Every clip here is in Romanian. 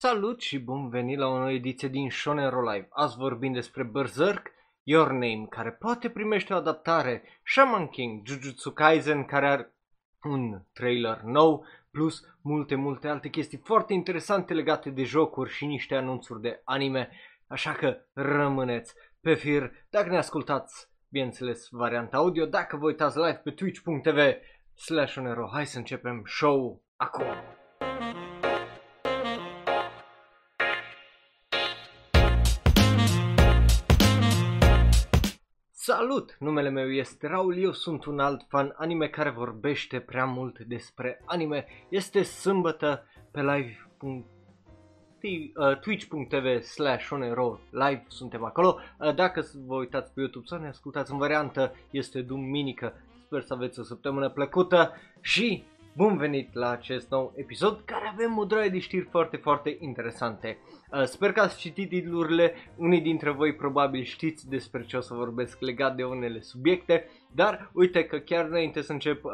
Salut și bun venit la o nouă ediție din Shonen Ro Live. Azi vorbim despre Berserk, Your Name, care poate primește o adaptare, Shaman King, Jujutsu Kaisen, care are un trailer nou, plus multe, multe alte chestii foarte interesante legate de jocuri și niște anunțuri de anime, așa că rămâneți pe fir dacă ne ascultați, bineînțeles, varianta audio, dacă vă uitați live pe twitch.tv slash Hai să începem show acum! Salut! Numele meu este Raul, eu sunt un alt fan anime care vorbește prea mult despre anime. Este sâmbătă pe live uh, twitch.tv slash live, suntem acolo. Uh, dacă vă uitați pe YouTube să ne ascultați în variantă, este duminică. Sper să aveți o săptămână plăcută și Bun venit la acest nou episod care avem o droaie de știri foarte, foarte interesante. Uh, sper că ați citit titlurile, unii dintre voi probabil știți despre ce o să vorbesc legat de unele subiecte, dar uite că chiar înainte să încep uh,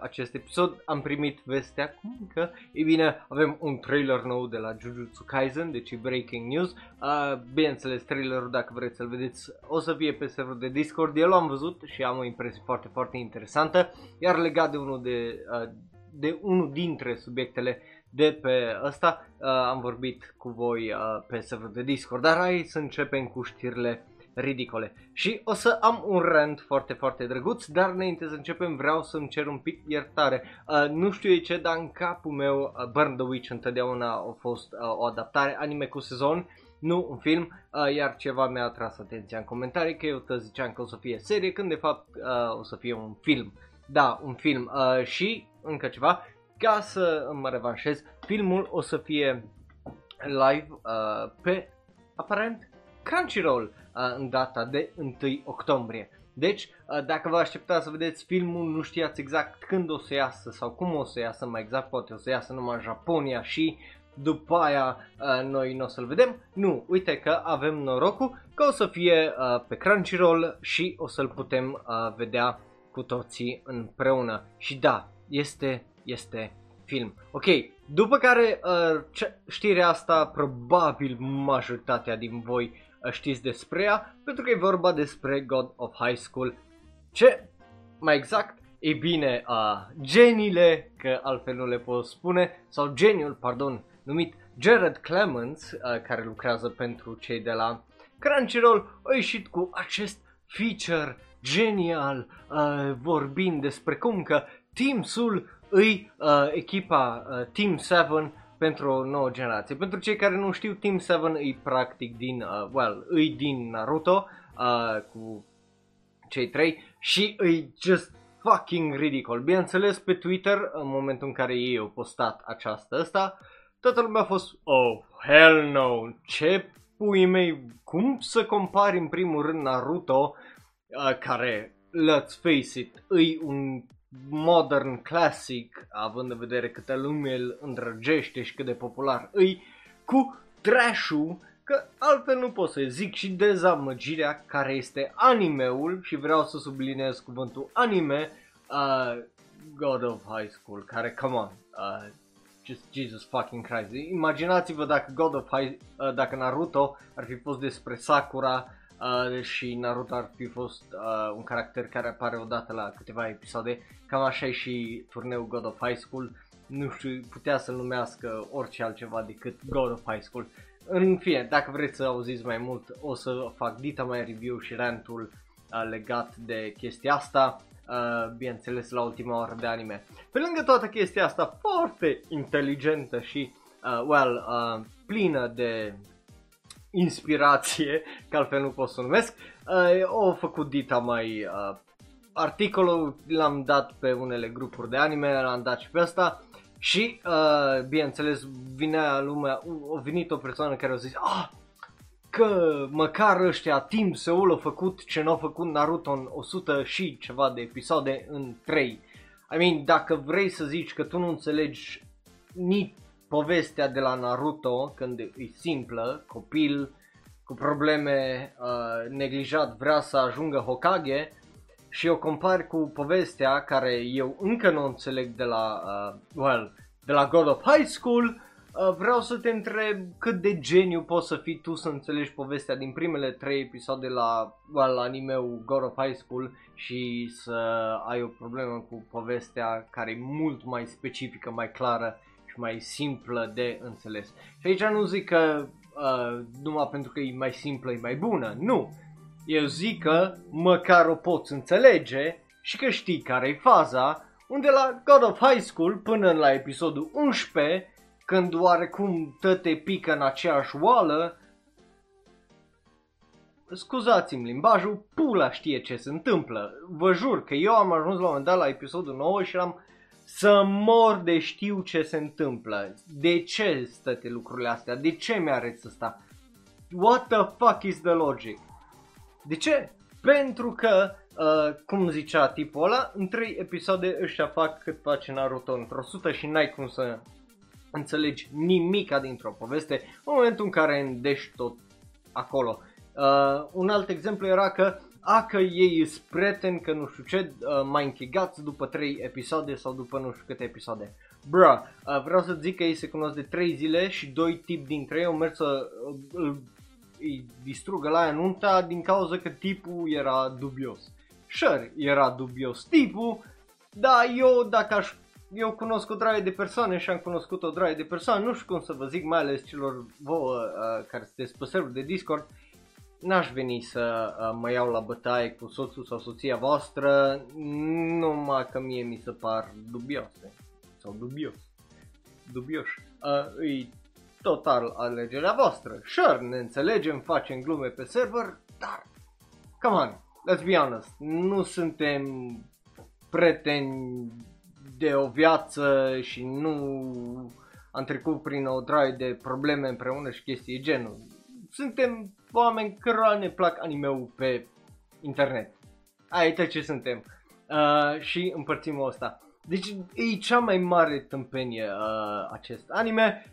acest episod am primit vestea cum că, e bine, avem un trailer nou de la Jujutsu Kaisen, deci breaking news. Uh, bineînțeles, trailerul dacă vreți să-l vedeți o să fie pe serverul de Discord, eu l-am văzut și am o impresie foarte, foarte interesantă, iar legat de unul de... Uh, de unul dintre subiectele de pe ăsta. Uh, am vorbit cu voi uh, pe server de Discord, dar hai să începem cu știrile ridicole. Și o să am un rant foarte, foarte drăguț, dar înainte să începem vreau să-mi cer un pic iertare. Uh, nu știu e ce, dar în capul meu uh, Burn the Witch întotdeauna a fost uh, o adaptare anime cu sezon, nu un film, uh, iar ceva mi-a atras atenția în comentarii că eu te ziceam că o să fie serie, când de fapt uh, o să fie un film. Da, un film. Uh, și încă ceva, ca să mă revanșez, filmul o să fie live uh, pe, aparent, Crunchyroll uh, în data de 1 octombrie. Deci, uh, dacă vă așteptați să vedeți filmul, nu știați exact când o să iasă sau cum o să iasă mai exact, poate o să iasă numai în Japonia și după aia uh, noi nu o să-l vedem. Nu, uite că avem norocul că o să fie uh, pe Crunchyroll și o să-l putem uh, vedea cu toții împreună. Și da, este, este film. Ok, după care uh, știrea asta probabil majoritatea din voi uh, știți despre ea, pentru că e vorba despre God of High School. Ce? Mai exact, e bine, uh, geniile, că altfel nu le pot spune, sau geniul, pardon, numit Jared Clemens, uh, care lucrează pentru cei de la Crunchyroll, a ieșit cu acest feature genial uh, vorbind despre cum că Team Soul îi uh, echipa uh, Team 7 pentru o nouă generație. Pentru cei care nu știu, Team 7 e practic din, uh, well, îi din Naruto uh, cu cei trei și îi just fucking ridicol. Bineînțeles, pe Twitter, în momentul în care ei au postat această asta, toată lumea a fost, oh, hell no, ce pui mei, cum să compari în primul rând Naruto, uh, care, let's face it, îi un modern classic, având în vedere câtă lume îl îndrăgește și cât de popular îi, cu trash-ul, că altfel nu pot să zic și dezamăgirea care este animeul și vreau să subliniez cuvântul anime, uh, God of High School, care, come on, uh, just Jesus fucking Christ. Imaginați-vă dacă God of High, uh, dacă Naruto ar fi fost despre Sakura uh, și Naruto ar fi fost uh, un caracter care apare odată la câteva episoade, cam așa e și turneul God of High School, nu știu, putea să-l numească orice altceva decât God of High School. În fine, dacă vreți să auziți mai mult, o să fac dita mai review și rantul uh, legat de chestia asta, uh, bineînțeles la ultima oră de anime. Pe lângă toată chestia asta foarte inteligentă și, uh, well, uh, plină de inspirație, că altfel nu pot să numesc, uh, au făcut dita mai uh, articolul l-am dat pe unele grupuri de anime, l-am dat și pe asta și, uh, bineînțeles, vinea lumea, a venit o persoană care a zis, ah, că măcar ăștia timp Seul a făcut ce n-a făcut Naruto în 100 și ceva de episoade în 3. I mean, dacă vrei să zici că tu nu înțelegi nici povestea de la Naruto, când e simplă, copil cu probleme uh, neglijat vrea să ajungă Hokage și o compari cu povestea care eu încă nu înțeleg de la, uh, well, de la God of High School, Uh, vreau să te întreb cât de geniu poți să fii tu să înțelegi povestea din primele trei episoade la, well, la anime-ul God of High School și să ai o problemă cu povestea care e mult mai specifică, mai clară și mai simplă de înțeles. Și aici nu zic că uh, numai pentru că e mai simplă e mai bună, nu. Eu zic că măcar o poți înțelege și că știi care e faza, unde la God of High School până la episodul 11 când oarecum te pică în aceeași oală, scuzați-mi limbajul, pula știe ce se întâmplă. Vă jur că eu am ajuns la un moment dat la episodul 9 și am să mor de știu ce se întâmplă. De ce stăte lucrurile astea? De ce mi-areți asta? What the fuck is the logic? De ce? Pentru că, uh, cum zicea tipul ăla, în 3 episoade ăștia fac cât face Naruto într-o sută și n-ai cum să înțelegi nimica dintr-o poveste în momentul în care îndești tot acolo. Uh, un alt exemplu era că a, că ei îți prieteni, că nu știu ce, uh, mai închegați după 3 episoade sau după nu știu câte episoade. Bra, uh, vreau să zic că ei se cunosc de 3 zile și doi tip dintre ei au mers să uh, îl, îi distrugă la aia nunta din cauza că tipul era dubios. Sure, era dubios tipul, dar eu dacă aș eu cunosc o draie de persoane și am cunoscut o draie de persoane, nu știu cum să vă zic, mai ales celor vouă uh, care sunteți pe server de Discord, n-aș veni să uh, mă iau la bătaie cu soțul sau soția voastră, numai că mie mi se par dubioase, sau dubios, dubioși. Uh, e total alegerea voastră. Sure, ne înțelegem, facem glume pe server, dar, come on, let's be honest, nu suntem prieteni de o viață și nu am trecut prin o draie de probleme împreună și chestii genul. Suntem oameni cărora ne plac anime pe internet. Aia e ce suntem. Uh, și împărțim o asta. Deci e cea mai mare tâmpenie uh, acest anime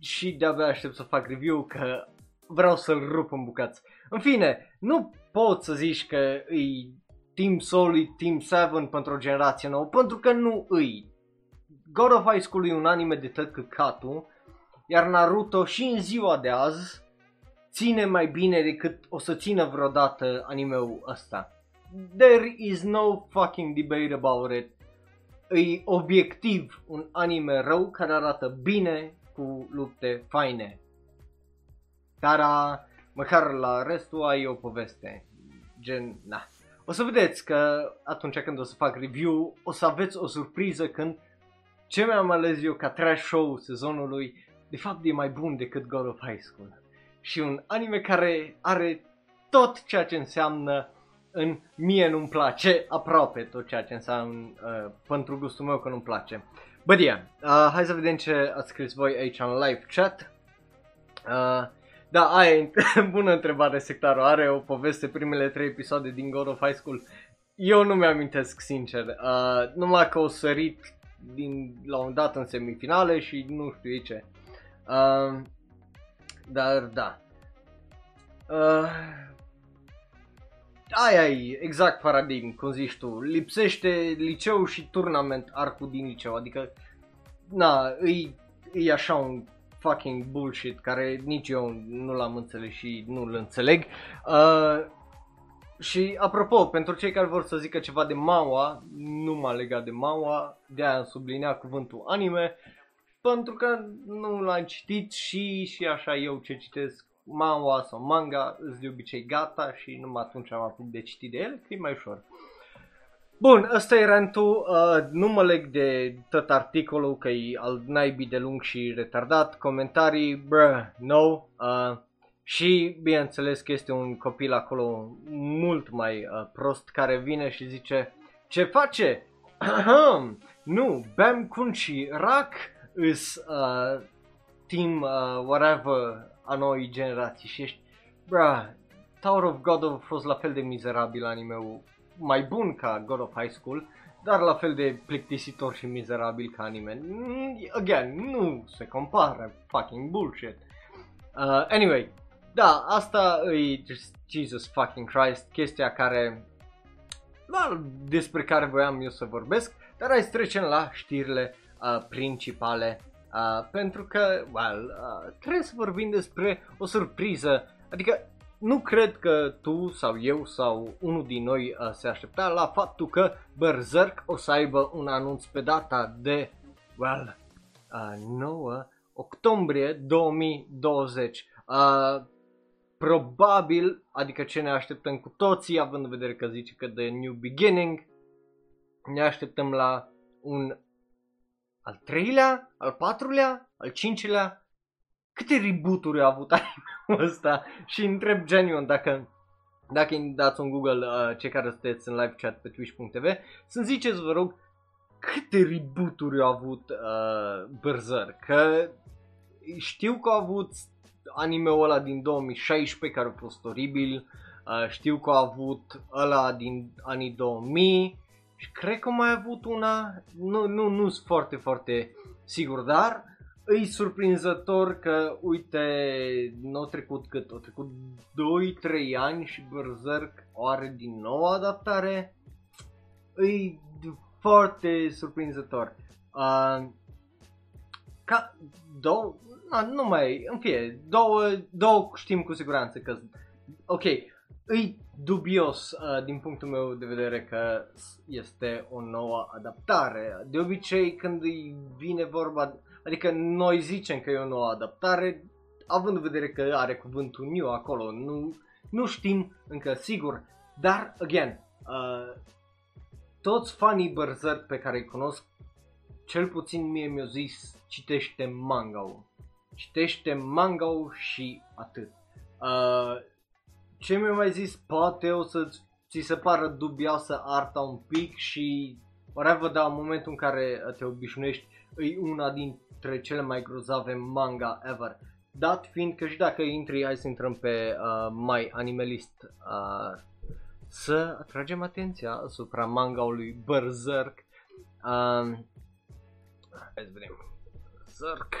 și de-abia aștept să fac review că vreau să-l rup în bucăți. În fine, nu pot să zici că e Team Solid, Team 7 pentru o generație nouă, pentru că nu îi. God of High School e un anime de tot căcatul, iar Naruto și în ziua de azi ține mai bine decât o să țină vreodată animeul ăsta. There is no fucking debate about it. E obiectiv un anime rău care arată bine cu lupte faine. Dar măcar la restul ai o poveste. Gen, na, o să vedeți că atunci când o să fac review, o să aveți o surpriză când ce mi-am ales eu ca trash show sezonului, de fapt e mai bun decât God of High School. Și un anime care are tot ceea ce înseamnă în mie nu-mi place, aproape tot ceea ce înseamnă uh, pentru gustul meu că nu-mi place. But yeah, uh, hai să vedem ce ați scris voi aici în live chat. Uh, da, aia e bună întrebare, sectarul. Are o poveste primele trei episoade din God of High School. Eu nu mi-amintesc sincer. Uh, numai că o sărit din, la un dat în semifinale și nu știu ce. Uh, dar da. Uh, aia e exact paradigm, cum zici tu. Lipsește liceu și turnament arcul din liceu. Adică, na, e, e așa un fucking bullshit care nici eu nu l-am înțeles și nu-l înțeleg. Uh, și apropo, pentru cei care vor să zică ceva de Maua, nu m-a legat de Maua, de-aia am subliniat cuvântul anime, pentru că nu l-am citit și, și așa eu ce citesc Maua sau manga, îți de obicei gata și numai atunci am avut de citit de ele, că e mai ușor. Bun, ăsta e rentul, uh, nu mă leg de tot articolul că e al naibii de lung și retardat, comentarii, bruh, no, uh, și bineînțeles că este un copil acolo mult mai uh, prost care vine și zice Ce face? nu, Bam Kun și Rak is uh, team uh, whatever a noi generații și ești, bruh, Tower of God a fost la fel de mizerabil anime-ul mai bun ca God of High School, dar la fel de plictisitor și mizerabil ca anime. Mm, again, nu se compară, fucking bullshit. Uh, anyway, da, asta e Jesus fucking Christ, chestia care, da, despre care voiam eu să vorbesc, dar hai să trecem la știrile uh, principale Uh, pentru că, well, uh, trebuie să vorbim despre o surpriză. Adică nu cred că tu sau eu sau unul din noi uh, se aștepta la faptul că Berserk o să aibă un anunț pe data de, well, uh, 9 octombrie 2020. Uh, probabil, adică ce ne așteptăm cu toții, având în vedere că zice că de New Beginning, ne așteptăm la un al treilea, al patrulea, al cincilea, câte reboot-uri a avut anime ăsta? Și întreb genuine dacă dacă îi dați un Google uh, cei care sunteți în live chat pe twitch.tv să-mi ziceți vă rog câte reboot-uri a avut uh, Berserk? Că știu că a avut anime-ul ăla din 2016 care a fost oribil uh, știu că a avut ăla din anii 2000 și cred că mai avut una, nu, nu, nu sunt foarte, foarte sigur, dar îi surprinzător că, uite, nu au trecut cât, au trecut 2-3 ani și Berserk o are din nou adaptare. Îi foarte surprinzător. Uh, ca două, nu, nu mai, în fie, două, două știm cu siguranță că, ok, îi dubios uh, din punctul meu de vedere că este o nouă adaptare. De obicei când îi vine vorba, adică noi zicem că e o nouă adaptare, având în vedere că are cuvântul new acolo, nu, nu știm încă sigur, dar, again, uh, toți fanii Berserk pe care îi cunosc, cel puțin mie mi-au zis, citește manga Citește manga și atât. Uh, ce mi-a mai zis, poate o să ți se pară dubioasă arta un pic și whatever, dar în momentul în care te obișnuiești, e una dintre cele mai grozave manga ever. Dat fiind că și dacă intri, hai să intrăm pe uh, My Animalist, uh, să atragem atenția asupra mangaului Berserk. Uh, hai să vedem. Berserk.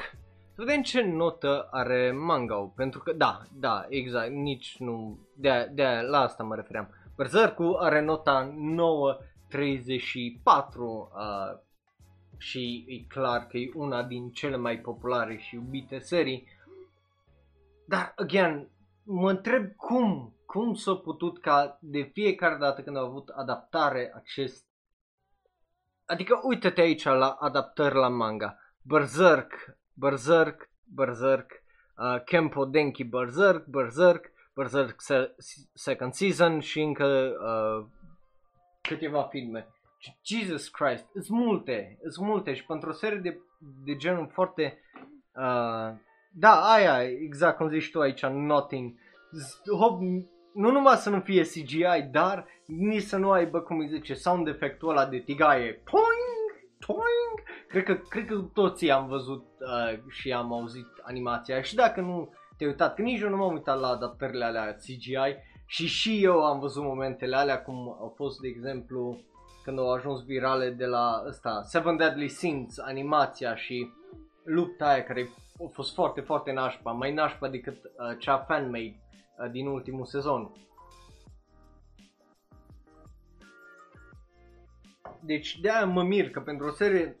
Să vedem ce notă are manga pentru că, da, da, exact, nici nu, de, de la asta mă refeream. berserk are nota 9.34 uh, și e clar că e una din cele mai populare și iubite serii. Dar, again, mă întreb cum, cum s-a putut ca de fiecare dată când a avut adaptare acest... Adică uite-te aici la adaptări la manga. Berserk Berserk, Berserk, uh, Kempo Denki Berserk, Berserk, Berserk se- Second Season și încă uh, câteva filme. Jesus Christ, sunt multe, sunt multe și pentru o serie de, de genul foarte... Uh, da, aia, exact cum zici tu aici, Nothing. Hop, nu numai să nu fie CGI, dar nici să nu aibă, cum îi zice, sound efectul ăla de tigaie. Poing, toing, Cred că, cred că toții am văzut uh, și am auzit animația și dacă nu te-ai uitat, că nici eu nu m-am uitat la adaptările alea CGI și și eu am văzut momentele alea cum au fost, de exemplu, când au ajuns virale de la ăsta, Seven Deadly Sins, animația și lupta aia care a fost foarte, foarte nașpa, mai nașpa decât uh, cea fan-made uh, din ultimul sezon. Deci de aia mă mir că pentru o serie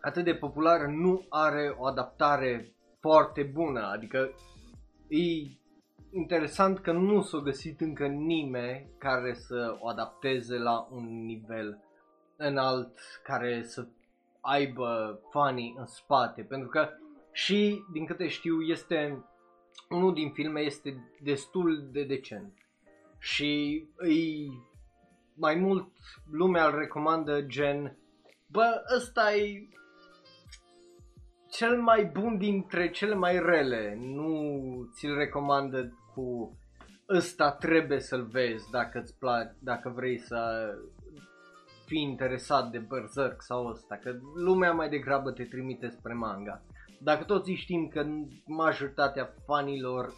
atât de populară nu are o adaptare foarte bună, adică e interesant că nu s-a găsit încă nimeni care să o adapteze la un nivel înalt, care să aibă fanii în spate, pentru că și, din câte știu, este unul din filme este destul de decent. Și îi mai mult lumea îl recomandă gen bă, ăsta e cel mai bun dintre cele mai rele. Nu ți-l recomandă cu ăsta trebuie să-l vezi dacă îți place, dacă vrei să fii interesat de Berserk sau ăsta, că lumea mai degrabă te trimite spre manga. Dacă toți știm că majoritatea fanilor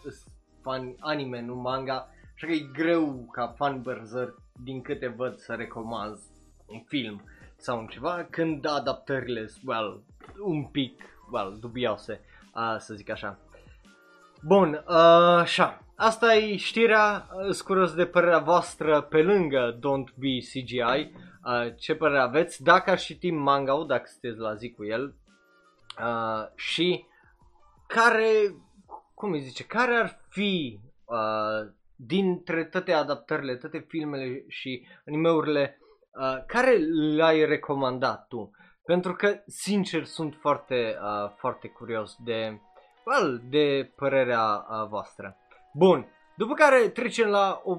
fan anime, nu manga, așa că e greu ca fan Berserk, din câte văd, să recomand un film sau un ceva, când adaptările, well, un pic well, dubioase, uh, să zic așa. Bun, uh, așa, asta e știrea, scurăs de părerea voastră pe lângă Don't Be CGI, uh, ce părere aveți, dacă aș citi manga dacă sunteți la zi cu el, uh, și care, cum îi zice, care ar fi uh, dintre toate adaptările, toate filmele și animeurile, uh, care le-ai recomandat tu? Pentru că, sincer, sunt foarte, uh, foarte curios de, well, de părerea uh, voastră. Bun, după care trecem la o,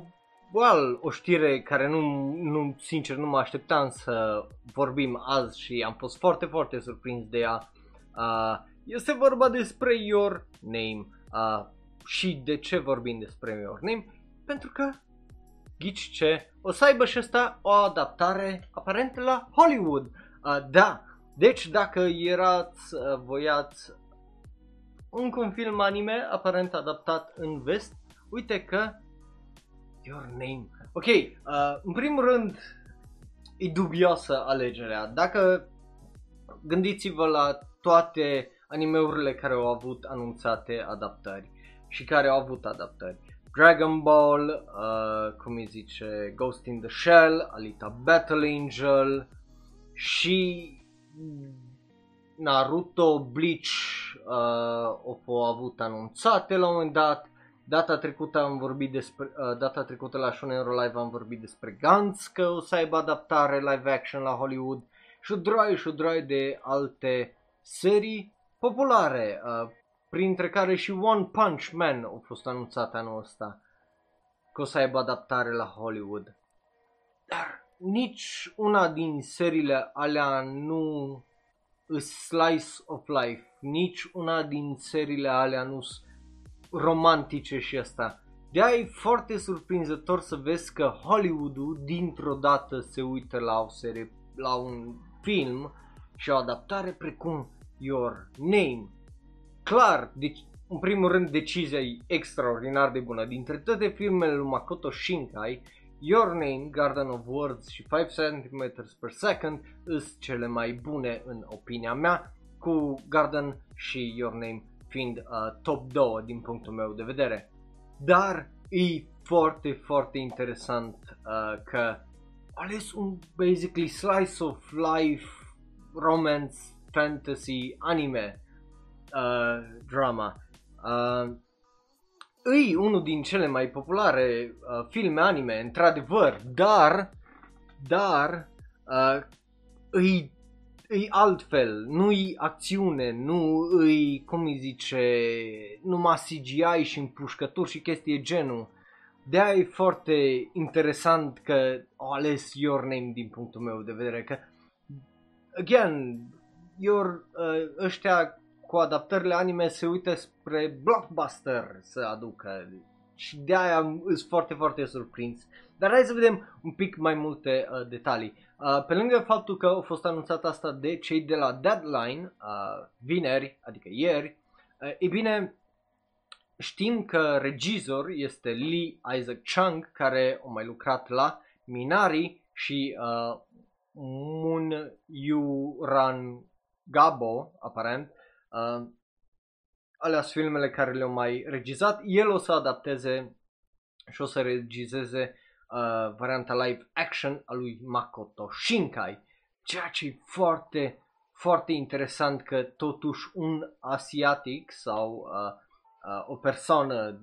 well, o știre care nu, nu, sincer, nu mă așteptam să vorbim azi și am fost foarte, foarte surprins de ea. Uh, este vorba despre Your Name. Uh, și de ce vorbim despre Your Name? Pentru că, ghici ce, o să aibă și ăsta o adaptare aparent la Hollywood. Uh, da, deci dacă erați, uh, voiați încă un film anime aparent adaptat în vest, uite că Your Name. Ok, uh, în primul rând e dubioasă alegerea. Dacă gândiți-vă la toate animeurile care au avut anunțate adaptări și care au avut adaptări. Dragon Ball, uh, cum îi zice, Ghost in the Shell, Alita Battle Angel și Naruto, Bleach uh, au avut anunțate la un moment dat. Data trecută am vorbit despre, uh, data trecută la Shonen Live am vorbit despre Gantz că o să aibă adaptare live action la Hollywood și o droaie și o droaie de alte serii populare, uh, printre care și One Punch Man a fost anunțat anul ăsta că o să aibă adaptare la Hollywood. Dar nici una din seriile alea nu slice of life, nici una din seriile alea nu sunt romantice și asta. de e foarte surprinzător să vezi că Hollywoodul dintr-o dată se uită la o serie, la un film și o adaptare precum Your Name. Clar, deci, în primul rând decizia e extraordinar de bună. Dintre toate filmele lui Makoto Shinkai, Your Name, Garden of Words și 5 cm per second sunt cele mai bune în opinia mea, cu Garden și Your Name fiind uh, top 2 din punctul meu de vedere. Dar e foarte, foarte interesant uh, că ales un basically slice of life romance fantasy anime uh, drama. Uh, îi unul din cele mai populare uh, filme anime, într-adevăr, dar, dar, uh, îi, îi altfel, nu-i acțiune, nu îi, cum îi zice, numai CGI și împușcături și chestii genul. de e foarte interesant că au ales Your Name din punctul meu de vedere, că, again, your, uh, ăștia cu adaptările anime se uită spre blockbuster să aducă și de aia sunt foarte, foarte surprins. Dar hai să vedem un pic mai multe uh, detalii. Uh, pe lângă faptul că a fost anunțat asta de cei de la Deadline, uh, vineri, adică ieri, uh, e bine, știm că regizor este Lee Isaac Chung, care a mai lucrat la Minari și uh, Moon Yuran Gabo, aparent, Uh, alea sunt filmele care le-au mai regizat. El o să adapteze și o să regizeze uh, varianta live action a lui Makoto Shinkai. Ceea ce e foarte, foarte interesant că totuși un asiatic sau uh, uh, o persoană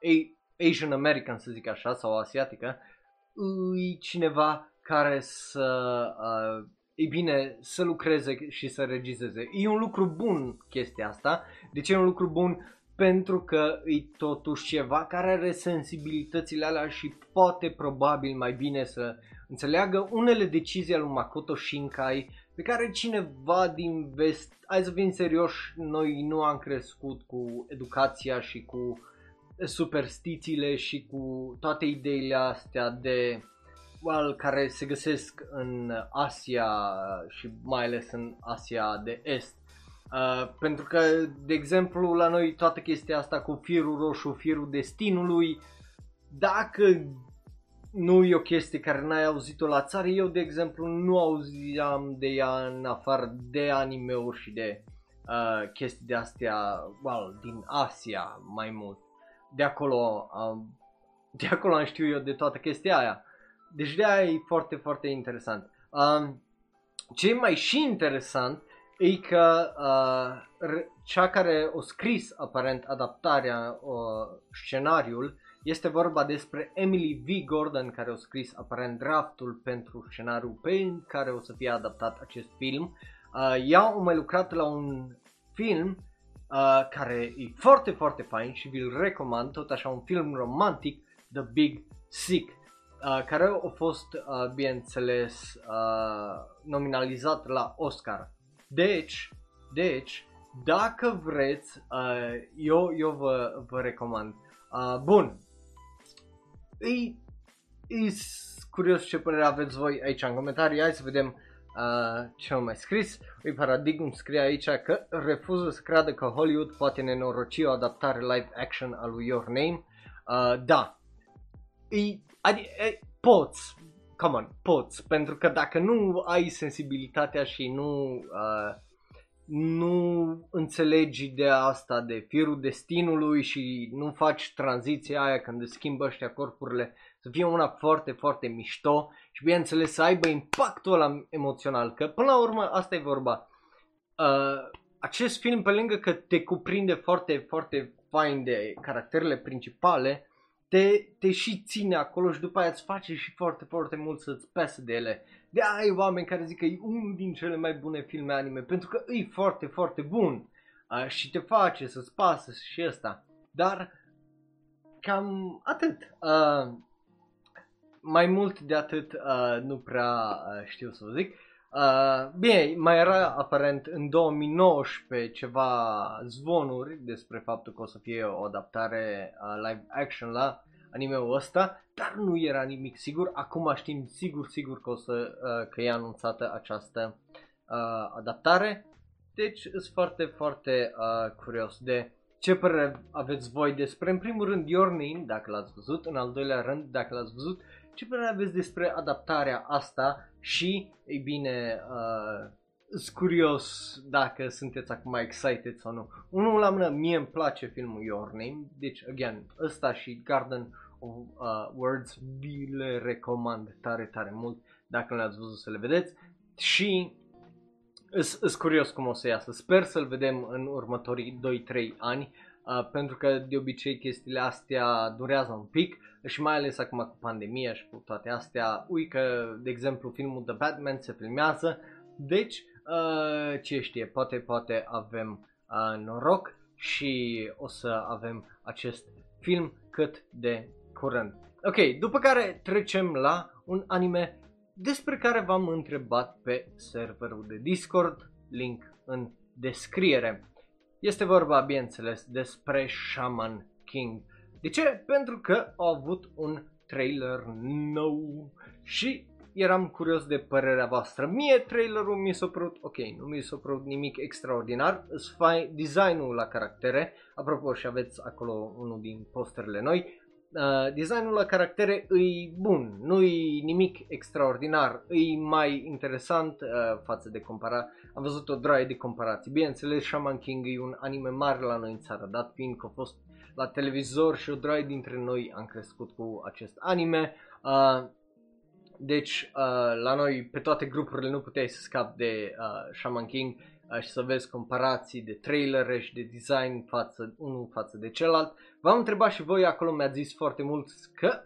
uh, Asian American să zic așa sau asiatică e cineva care să uh, e bine să lucreze și să regizeze. E un lucru bun chestia asta. De ce e un lucru bun? Pentru că e totuși ceva care are sensibilitățile alea și poate probabil mai bine să înțeleagă unele decizii ale lui Makoto Shinkai pe care cineva din vest, hai să fim serioși, noi nu am crescut cu educația și cu superstițiile și cu toate ideile astea de well, care se găsesc în Asia și mai ales în Asia de Est. Uh, pentru că, de exemplu, la noi toată chestia asta cu firul roșu, firul destinului, dacă nu e o chestie care n-ai auzit-o la țară, eu, de exemplu, nu auziam de ea în afară de anime-uri și de uh, chestii de astea, well, din Asia mai mult. De acolo, uh, de acolo am știu eu de toată chestia aia. Deci de aia e foarte, foarte interesant. Um, ce e mai și interesant e că uh, cea care a scris aparent adaptarea, uh, scenariul, este vorba despre Emily V. Gordon care a scris aparent draftul pentru scenariul pe care o să fie adaptat acest film. Uh, ea a mai lucrat la un film uh, care e foarte, foarte fain și vi-l recomand, tot așa un film romantic, The Big Sick, uh, care a fost, uh, bineînțeles, uh, nominalizat la Oscar. Deci, deci, dacă vreți, uh, eu, eu vă, vă recomand. Uh, bun, e, e curios ce părere aveți voi aici în comentarii. Hai să vedem uh, ce am mai scris. Ui Paradigm scrie aici că refuză să creadă că Hollywood poate nenoroci o adaptare live action a lui Your Name. Uh, da, e, adi, e, poți, come on, poți, pentru că dacă nu ai sensibilitatea și nu uh, nu înțelegi ideea asta de firul destinului și nu faci tranziția aia când îți schimbă ăștia corpurile să fie una foarte, foarte mișto și bineînțeles să aibă impactul ăla emoțional, că până la urmă asta e vorba. Uh, acest film, pe lângă că te cuprinde foarte, foarte fain de caracterele principale, te, te și ține acolo și după aia îți face și foarte, foarte mult să-ți pese de ele. De ai oameni care zic că e unul din cele mai bune filme anime pentru că e foarte, foarte bun uh, și te face să-ți pasă și ăsta. Dar cam atât. Uh, mai mult de atât uh, nu prea uh, știu să vă zic. Uh, bine, mai era aparent în 2019 ceva zvonuri despre faptul că o să fie o adaptare uh, live action la anime-ul ăsta, dar nu era nimic sigur. Acum știm sigur, sigur că o să uh, că e anunțată această uh, adaptare. Deci sunt foarte, foarte uh, curios de ce părere aveți voi despre, în primul rând, Your Name, dacă l-ați văzut, în al doilea rând, dacă l-ați văzut, ce părere aveți despre adaptarea asta și, ei bine, uh, sunt curios dacă sunteți acum excited sau nu. Unul la mână, mie îmi place filmul Your Name, deci, again, ăsta și Garden of uh, Words vi le recomand tare, tare mult dacă nu le-ați văzut să le vedeți și sunt curios cum o să iasă. Sper să-l vedem în următorii 2-3 ani uh, pentru că de obicei chestiile astea durează un pic și mai ales acum cu pandemia și cu toate astea. Ui că, de exemplu, filmul The Batman se filmează, deci uh, ce știe, poate, poate avem uh, noroc și o să avem acest film cât de curând. Ok, după care trecem la un anime despre care v-am întrebat pe serverul de Discord, link în descriere. Este vorba, bineînțeles, despre Shaman King. De ce? Pentru că au avut un trailer nou și eram curios de părerea voastră. Mie trailerul mi s-a părut ok, nu mi s-a părut nimic extraordinar. Designul la caractere, apropo și aveți acolo unul din posterele noi, Uh, designul la caractere e bun, nu e nimic extraordinar, e mai interesant uh, față de compara. Am văzut o draie de comparații. Bineînțeles, Shaman King e un anime mare la noi în țară, dat fiind că a fost la televizor și o draie dintre noi am crescut cu acest anime. Uh, deci, uh, la noi, pe toate grupurile, nu puteai să scapi de uh, Shaman King uh, și să vezi comparații de trailere și de design față unul față de celălalt. V-am întrebat și voi acolo, mi-ați zis foarte mult că,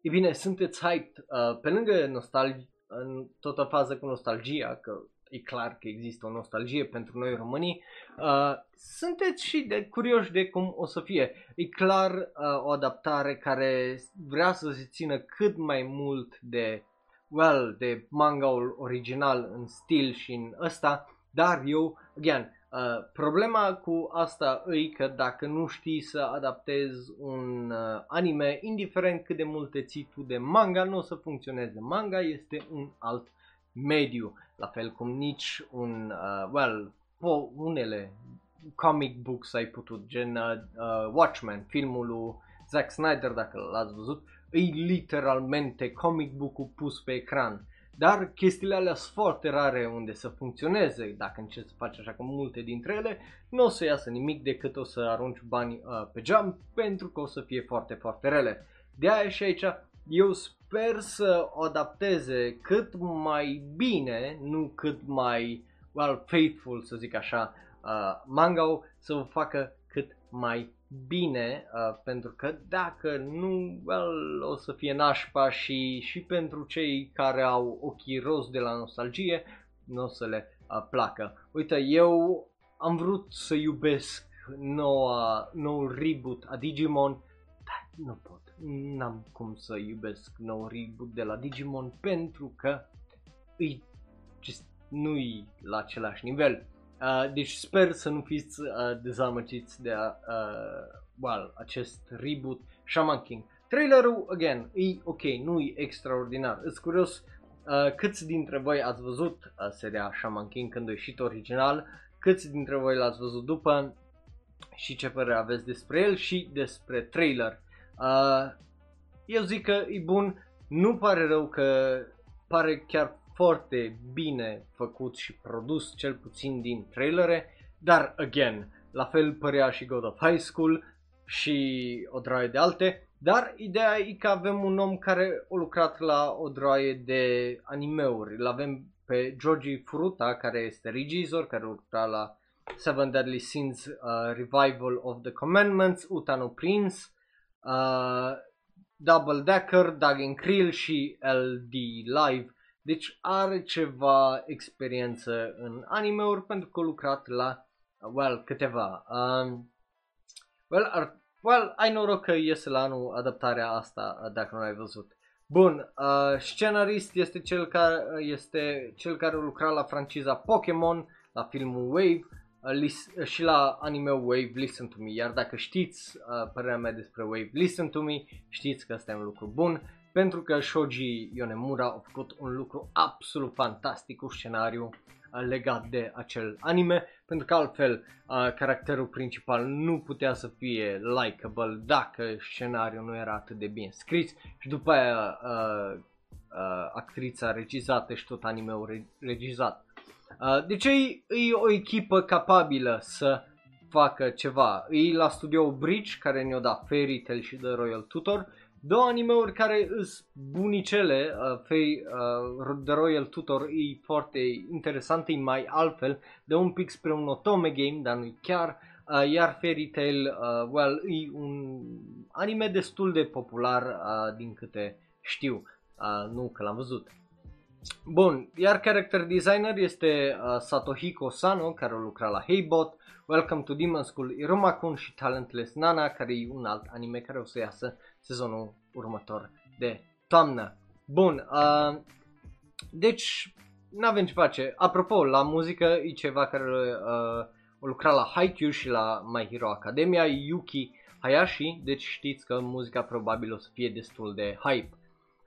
e bine, sunteți hyped uh, pe lângă nostalgie, în toată fază cu nostalgia, că e clar că există o nostalgie pentru noi românii, uh, sunteți și de curioși de cum o să fie. E clar uh, o adaptare care vrea să se țină cât mai mult de, well, de manga-ul original în stil și în ăsta, dar eu, again, Uh, problema cu asta e că dacă nu știi să adaptezi un uh, anime, indiferent cât de multe ții tu de manga, nu o să funcționeze. Manga este un alt mediu, la fel cum nici un, uh, well, po- unele comic books ai putut, gen uh, uh, Watchmen, filmul lui Zack Snyder, dacă l-ați văzut, e literalmente comic book-ul pus pe ecran dar chestiile alea sunt foarte rare unde să funcționeze. Dacă încerci să faci așa cu multe dintre ele, nu o să iasă nimic decât o să arunci bani uh, pe geam pentru că o să fie foarte, foarte rele. De aia și aici eu sper să o adapteze cât mai bine, nu cât mai well, faithful, să zic așa, uh, manga să o facă cât mai bine, uh, pentru că dacă nu, well, o să fie nașpa și, și pentru cei care au ochii roz de la nostalgie, nu o să le uh, placă. Uite, eu am vrut să iubesc noua, nou reboot a Digimon, dar nu pot. N-am cum să iubesc nou reboot de la Digimon pentru că îi just, nu-i la același nivel. Uh, deci sper să nu fiți uh, dezamăgiți de uh, well, acest reboot Shaman King. Trailerul, again, e ok, nu e extraordinar. Îți curios uh, câți dintre voi ați văzut uh, seria Shaman King când a ieșit original, câți dintre voi l-ați văzut după și ce părere aveți despre el și despre trailer. Uh, eu zic că e bun, nu pare rău că pare chiar foarte bine făcut și produs, cel puțin din trailere, dar, again, la fel părea și God of High School și o droaie de alte, dar ideea e că avem un om care a lucrat la o droaie de animeuri. Îl avem pe Georgie Fruta, care este regizor, care lucra la Seven Deadly Sins uh, Revival of the Commandments, Utano Prince, uh, Double Decker, Duggan Krill și LD Live. Deci are ceva experiență în animeuri pentru că a lucrat la, well, câteva. Um, well, ar, well, ai noroc că iese la anul adaptarea asta dacă nu ai văzut. Bun, uh, scenarist este cel care este cel care a lucrat la franciza Pokémon, la filmul Wave uh, și la anime Wave Listen to Me. Iar dacă știți uh, părerea mea despre Wave Listen to Me, știți că asta e un lucru bun pentru că Shoji Yonemura a făcut un lucru absolut fantastic cu scenariu uh, legat de acel anime, pentru că altfel uh, caracterul principal nu putea să fie likable dacă scenariul nu era atât de bine scris și după aia uh, uh, actrița regizată și tot anime-ul regizat. Uh, deci e, e o echipă capabilă să facă ceva. E la studio Bridge care ne-o dat Fairy Tail și The Royal Tutor două animeuri care îs bunicele, uh, Fei, uh, The Royal Tutor e foarte interesant, e mai altfel, de un pic spre un otome game, dar nu chiar, uh, iar Fairy Tail, uh, well, e un anime destul de popular uh, din câte știu, uh, nu că l-am văzut. Bun, iar character designer este uh, Satohiko Sano, care a lucrat la Heybot, Welcome to Demon School, Iruma-kun și Talentless Nana, care e un alt anime care o să iasă sezonul următor de toamnă. Bun, uh, deci nu avem ce face. Apropo, la muzică e ceva care uh, o lucra la Haikyuu și la My Hero Academia, Yuki Hayashi, deci știți că muzica probabil o să fie destul de hype.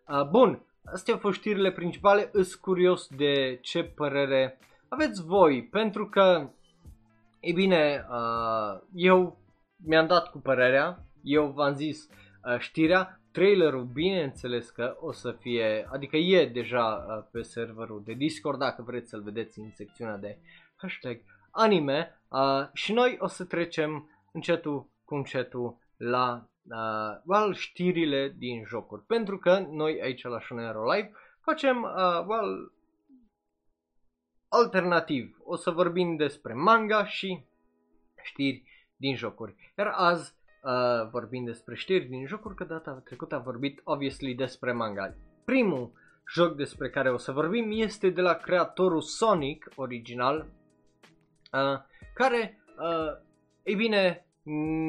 Uh, bun, astea au fost știrile principale, îs curios de ce părere aveți voi, pentru că, e bine, uh, eu mi-am dat cu părerea, eu v-am zis uh, știrea, trailerul bineînțeles că o să fie, adică e deja uh, pe serverul de Discord dacă vreți să-l vedeți în secțiunea de hashtag anime uh, și noi o să trecem încetul cu încetul la uh, well, știrile din jocuri. Pentru că noi aici la Shonero Live facem uh, well, alternativ. O să vorbim despre manga și știri din jocuri. Iar azi uh, vorbim despre știri din jocuri, că data trecută am vorbit obviously despre manga. Primul joc despre care o să vorbim este de la creatorul Sonic original, uh, care, uh, ei bine,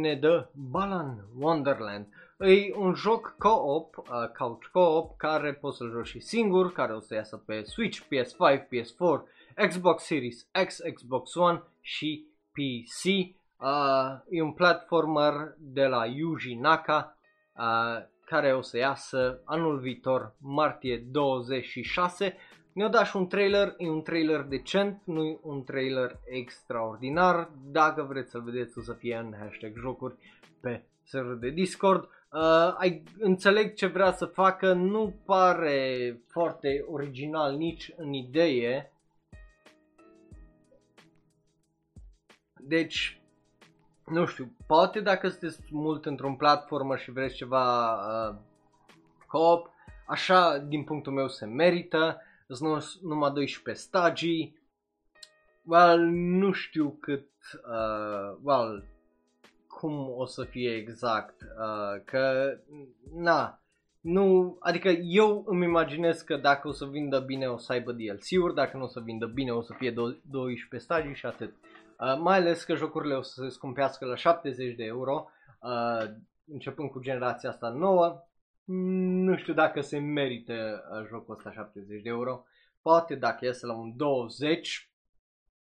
ne dă Balan Wonderland. E un joc co-op, uh, couch co-op, care poți să-l joci și singur, care o să iasă pe Switch, PS5, PS4, Xbox Series X, Xbox One și PC. Uh, e un platformer de la Yuji Naka uh, care o să iasă anul viitor, martie 26. Ne-o dat și un trailer, e un trailer decent, nu e un trailer extraordinar. Dacă vreți să-l vedeți o să fie în hashtag jocuri pe serverul de Discord. Uh, ai, înțeleg ce vrea să facă, nu pare foarte original nici în idee. Deci, nu știu, poate dacă sunteți mult într-un platformă și vreți ceva uh, co-op, așa din punctul meu se merită, sunt numai 12 stagii, well, nu știu cât, uh, well, cum o să fie exact, uh, că, na, nu, adică eu îmi imaginez că dacă o să vindă bine o să aibă DLC-uri, dacă nu o să vindă bine o să fie 12 stagii și atât. Uh, mai ales că jocurile o să se scumpească la 70 de euro, uh, începând cu generația asta nouă. Nu știu dacă se merită uh, jocul ăsta 70 de euro. Poate dacă iese la un 20,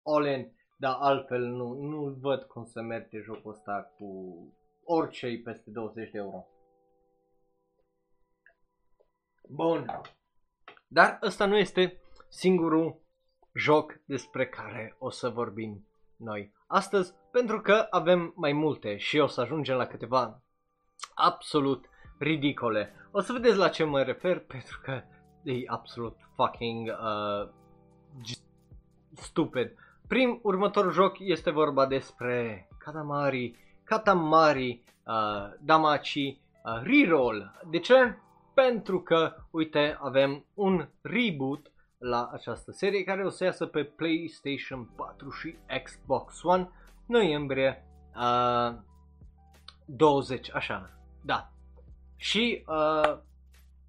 all in, dar altfel nu, nu văd cum să merge jocul ăsta cu orice peste 20 de euro. Bun. Dar ăsta nu este singurul joc despre care o să vorbim noi astăzi, pentru că avem mai multe și o să ajungem la câteva absolut ridicole. O să vedeți la ce mă refer, pentru că e absolut fucking uh, stupid. Prim, următorul joc este vorba despre Katamari, Katamari, uh, Damachi, uh, Reroll. De ce? Pentru că, uite, avem un reboot la această serie care o să iasă pe PlayStation 4 și Xbox One noiembrie uh, 20, așa, da. Și uh,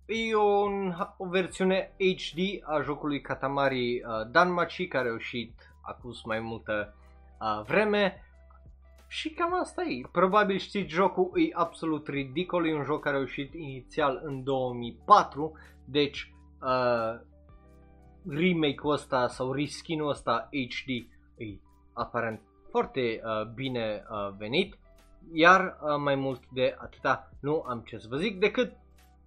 e un, o versiune HD a jocului Katamari uh, Danmachi care a ieșit acum mai multă uh, vreme și cam asta e. Probabil știți jocul, e absolut ridicol, e un joc care a ieșit inițial în 2004, deci uh, remake-ul ăsta sau reskin-ul ăsta HD e aparent foarte uh, bine uh, venit, iar uh, mai mult de atâta nu am ce să vă zic decât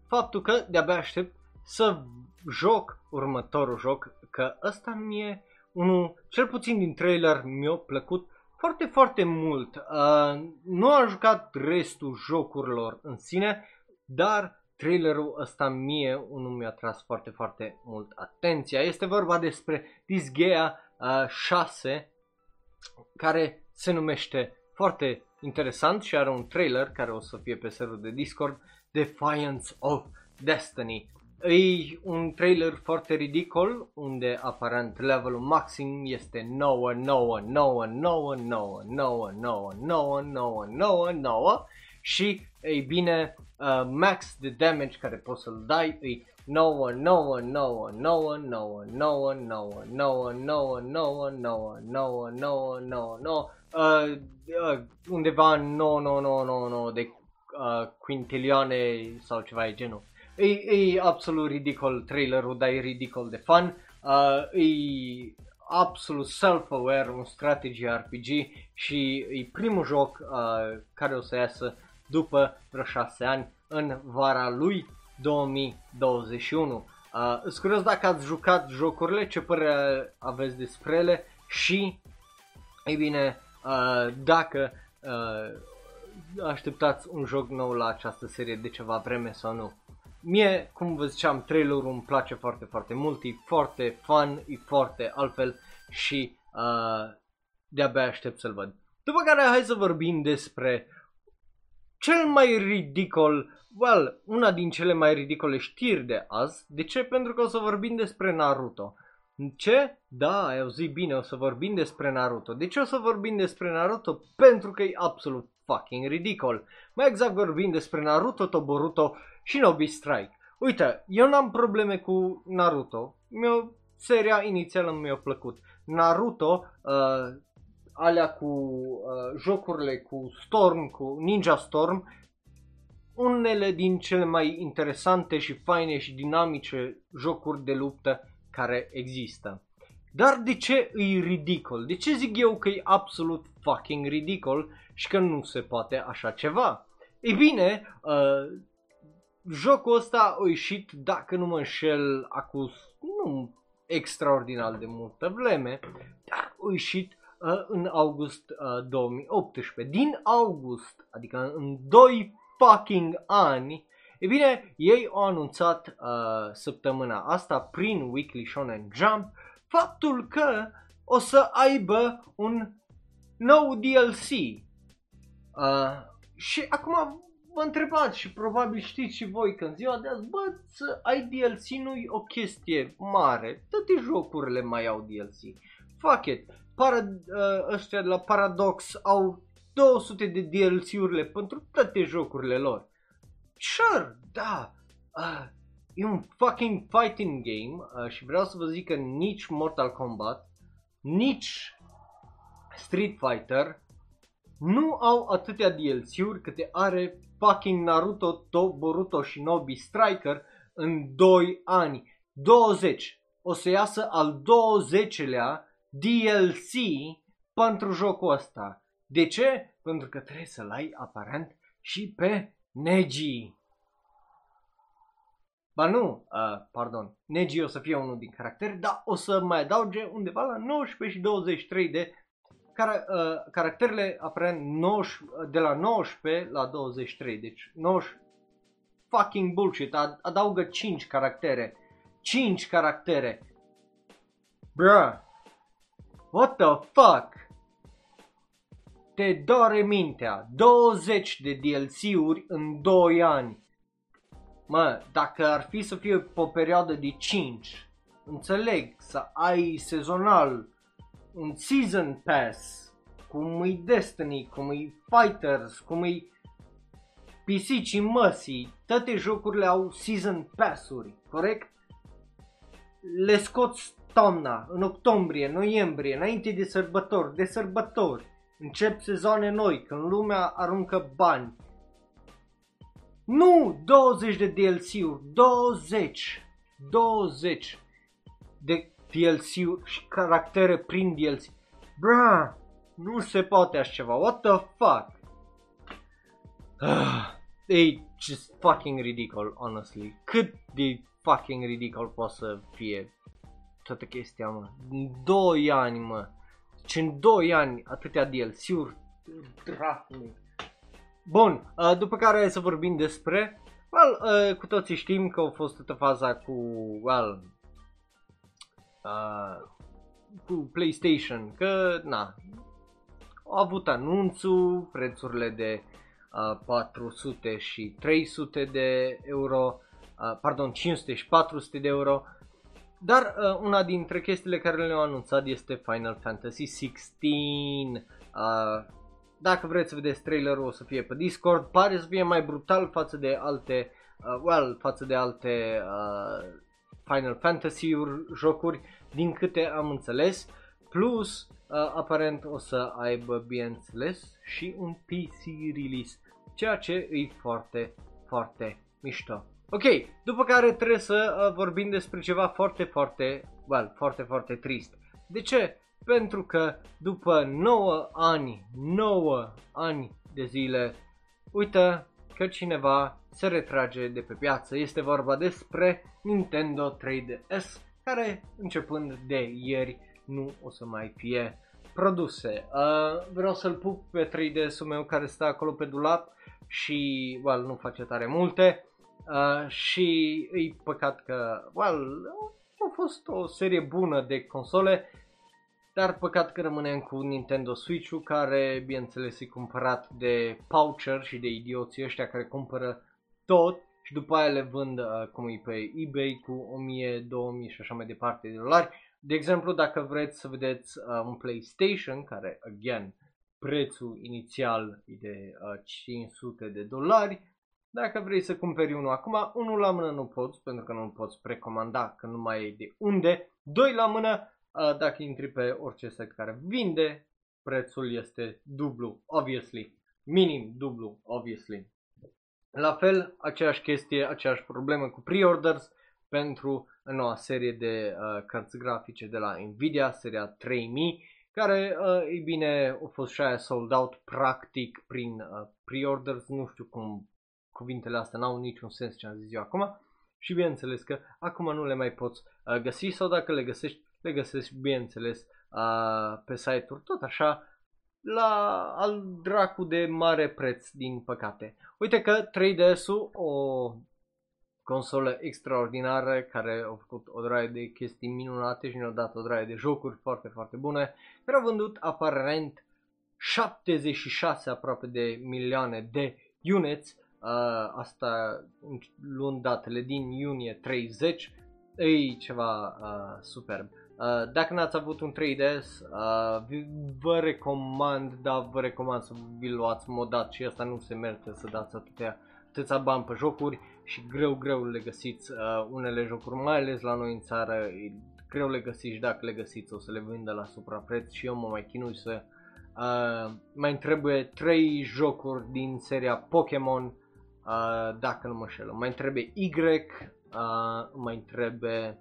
faptul că de-abia aștept să joc următorul joc, că ăsta mie unul, cel puțin din trailer mi-a plăcut foarte, foarte mult. Uh, nu am jucat restul jocurilor în sine, dar trailerul ăsta mie unul mi-a tras foarte, foarte mult atenția. Este vorba despre Disgaea uh, 6, care se numește foarte interesant și are un trailer care o să fie pe serverul de Discord, Defiance of Destiny. E un trailer foarte ridicol, unde aparent levelul maxim este 9, 9, 9, 9, 9, 9, 9, 9, 9, 9, 9 și, ei bine, uh, max de damage care poți să-l dai e 9, 9, 9, 9, 9, 9, 9, 9, 9, 9, 9, 9, 9, 9, 9, uh, uh, undeva în 9, 9, 9, 9, 9 de uh, quintilioane sau ceva de genul. E, e absolut ridicol trailerul, dar e ridicol de fun. Uh, e absolut self-aware, un strategy RPG și e primul joc uh, care o să iasă după vreo 6 ani în vara lui 2021. Uh, sunt curios dacă ați jucat jocurile, ce părere aveți despre ele și, ei bine, uh, dacă uh, așteptați un joc nou la această serie de ceva vreme sau nu. Mie, cum vă ziceam, trailerul îmi place foarte, foarte mult, e foarte fun, e foarte altfel și uh, de-abia aștept să-l văd. După care hai să vorbim despre cel mai ridicol, well, una din cele mai ridicole știri de azi. De ce? Pentru că o să vorbim despre Naruto. Ce? Da, ai auzit bine, o să vorbim despre Naruto. De ce o să vorbim despre Naruto? Pentru că e absolut fucking ridicol. Mai exact vorbim despre Naruto, Toboruto și Nobi Strike. Uite, eu n-am probleme cu Naruto. Mi-o, seria inițială mi-a plăcut. Naruto, uh, alea cu uh, jocurile cu Storm, cu Ninja Storm, unele din cele mai interesante și faine și dinamice jocuri de luptă care există. Dar de ce e ridicol? De ce zic eu că e absolut fucking ridicol și că nu se poate așa ceva? Ei bine, uh, jocul ăsta a ieșit, dacă nu mă înșel, acum nu extraordinar de multă vreme, dar a ieșit uh, în august uh, 2018. Din august, adică în 2 fucking ani, e bine, ei au anunțat uh, săptămâna asta prin Weekly Shonen Jump faptul că o să aibă un nou DLC. Uh, și acum vă întrebați și probabil știți și voi că în ziua de azi, bă, să ai DLC nu e o chestie mare. Toate jocurile mai au DLC. Fuck it. Para, uh, ăștia de la Paradox au 200 de DLC-urile pentru toate jocurile lor. Sure, da, uh, e un fucking fighting game uh, și vreau să vă zic că nici Mortal Kombat, nici Street Fighter nu au atâtea DLC-uri câte are fucking Naruto, To, Boruto și Nobi Striker în 2 ani. 20. O să iasă al 20-lea DLC pentru jocul ăsta. De ce? Pentru că trebuie să-l ai aparent și pe Neji. Ba nu, uh, pardon, Neji o să fie unul din caractere, dar o să mai adauge undeva la 19 și 23 de car- uh, caracterele aparent 90, de la 19 la 23, deci 90 fucking bullshit, adaugă 5 caractere, 5 caractere. Bruh, what the fuck? Te doare mintea, 20 de DLC-uri în 2 ani. Mă, dacă ar fi să fie pe o perioadă de 5, înțeleg să ai sezonal un season pass, cum e Destiny, cum e Fighters, cum e pisicii măsii, toate jocurile au season pass-uri, corect? Le scoți toamna, în octombrie, noiembrie, înainte de sărbători, de sărbători. Încep sezoane noi, când lumea aruncă bani. Nu 20 de DLC-uri, 20! 20 de DLC-uri și caractere prin DLC. Bra, nu se poate așa ceva. What the fuck? Ah, e just fucking ridicol, honestly. Cât de fucking ridicol poate să fie toată chestia, mă. În 2 ani, mă. Ce în 2 ani atâtea DLC-uri, dracu. Bun, uh, după care să vorbim despre, well, uh, cu toții știm că a fost toată faza cu, well, uh, cu PlayStation, că, na, au avut anunțul, prețurile de uh, 400 și 300 de euro, uh, pardon, 500 și 400 de euro, dar uh, una dintre chestiile care le-au anunțat este Final Fantasy 16. Uh, dacă vreți să vedeți trailerul o să fie pe Discord, pare să fie mai brutal față de alte, uh, well, față de alte uh, Final Fantasy jocuri, din câte am înțeles. Plus, uh, aparent o să aibă, bineînțeles, și un PC release, ceea ce e foarte, foarte mișto. Ok, după care trebuie să uh, vorbim despre ceva foarte, foarte, well, foarte, foarte trist. De ce? Pentru că după 9 ani, 9 ani de zile, uită că cineva se retrage de pe piață. Este vorba despre Nintendo 3DS, care începând de ieri nu o să mai fie produse. Uh, vreau să-l pup pe 3DS-ul meu care stă acolo pe dulap și, well, nu face tare multe. Uh, și e păcat că, well, a fost o serie bună de console, dar păcat că rămânem cu Nintendo Switch-ul care, bineînțeles, e cumpărat de poucher și de idioții ăștia care cumpără tot și după aia le vând uh, cum e pe eBay cu 1000, 2000 și așa mai departe de dolari. De exemplu, dacă vreți să vedeți uh, un PlayStation care, again, prețul inițial e de uh, 500 de dolari, dacă vrei să cumperi unul acum, unul la mână nu poți, pentru că nu poți precomanda, că nu mai ai de unde. Doi la mână, dacă intri pe orice site care vinde, prețul este dublu, obviously. Minim dublu, obviously. La fel, aceeași chestie, aceeași problemă cu pre-orders pentru noua serie de uh, cărți grafice de la Nvidia, seria 3000, care, uh, ei bine, au fost și aia sold out practic prin uh, pre-orders, nu știu cum cuvintele astea n-au niciun sens ce am zis eu acum și bineînțeles că acum nu le mai poți uh, găsi sau dacă le găsești, le găsești bineînțeles uh, pe site-uri tot așa la al dracu de mare preț din păcate. Uite că 3DS-ul, o consolă extraordinară care a făcut o draie de chestii minunate și ne-a dat o draie de jocuri foarte, foarte bune, care au vândut aparent 76 aproape de milioane de units uh, asta luând datele din iunie 30, e ceva uh, superb. Uh, dacă n-ați avut un 3DS, uh, vă recomand, da, vă recomand să vi luați modat și asta nu se merge să dați atâtea, atâția bani pe jocuri și greu, greu le găsiți uh, unele jocuri, mai ales la noi în țară, e greu le găsiți și dacă le găsiți o să le vândă la suprapreț și eu mă mai chinui să uh, mai trebuie 3 jocuri din seria Pokémon, uh, dacă nu mă șel, mai trebuie Y, uh, mai trebuie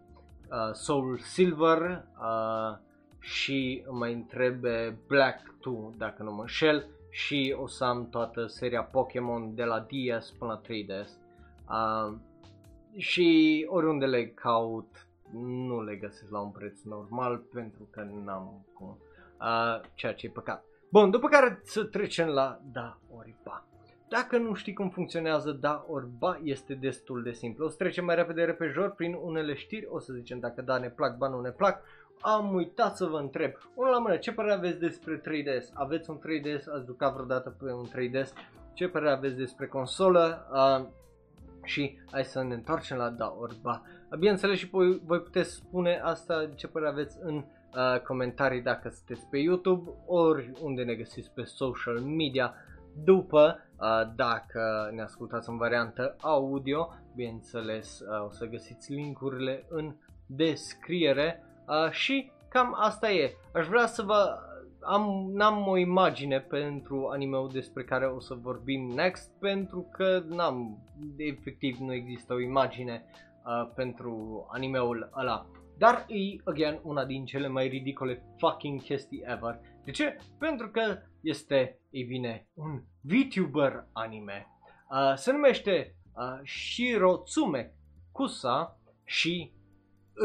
uh, Soul Silver uh, și mai trebuie Black 2, dacă nu mă înșel, și o să am toată seria Pokémon de la DS până la 3DS. Uh, și oriunde le caut, nu le găsesc la un preț normal pentru că n-am cum, uh, ceea ce e păcat. Bun, după care să trecem la da ori ba. Dacă nu știi cum funcționează da ori ba, este destul de simplu. O să trecem mai repede repejor prin unele știri, o să zicem dacă da ne plac, ba nu ne plac. Am uitat să vă întreb, unul la mână, ce părere aveți despre 3DS? Aveți un 3DS? Ați jucat vreodată pe un 3DS? Ce părere aveți despre consolă? Uh, și hai să ne întoarcem la da ori ba. Bineînțeles și voi, voi puteți spune asta, ce părere aveți în uh, comentarii dacă sunteți pe YouTube, ori unde ne găsiți pe social media. După, uh, dacă ne ascultați în variantă audio, bineînțeles uh, o să găsiți linkurile în descriere uh, și cam asta e. Aș vrea să vă am, n-am o imagine pentru anime despre care o să vorbim next pentru că n-am, efectiv nu există o imagine uh, pentru animeul ăla. Dar e, again, una din cele mai ridicole fucking chestii ever. De ce? Pentru că este, ei bine, un VTuber anime. Uh, se numește uh, Shirotsume Kusa și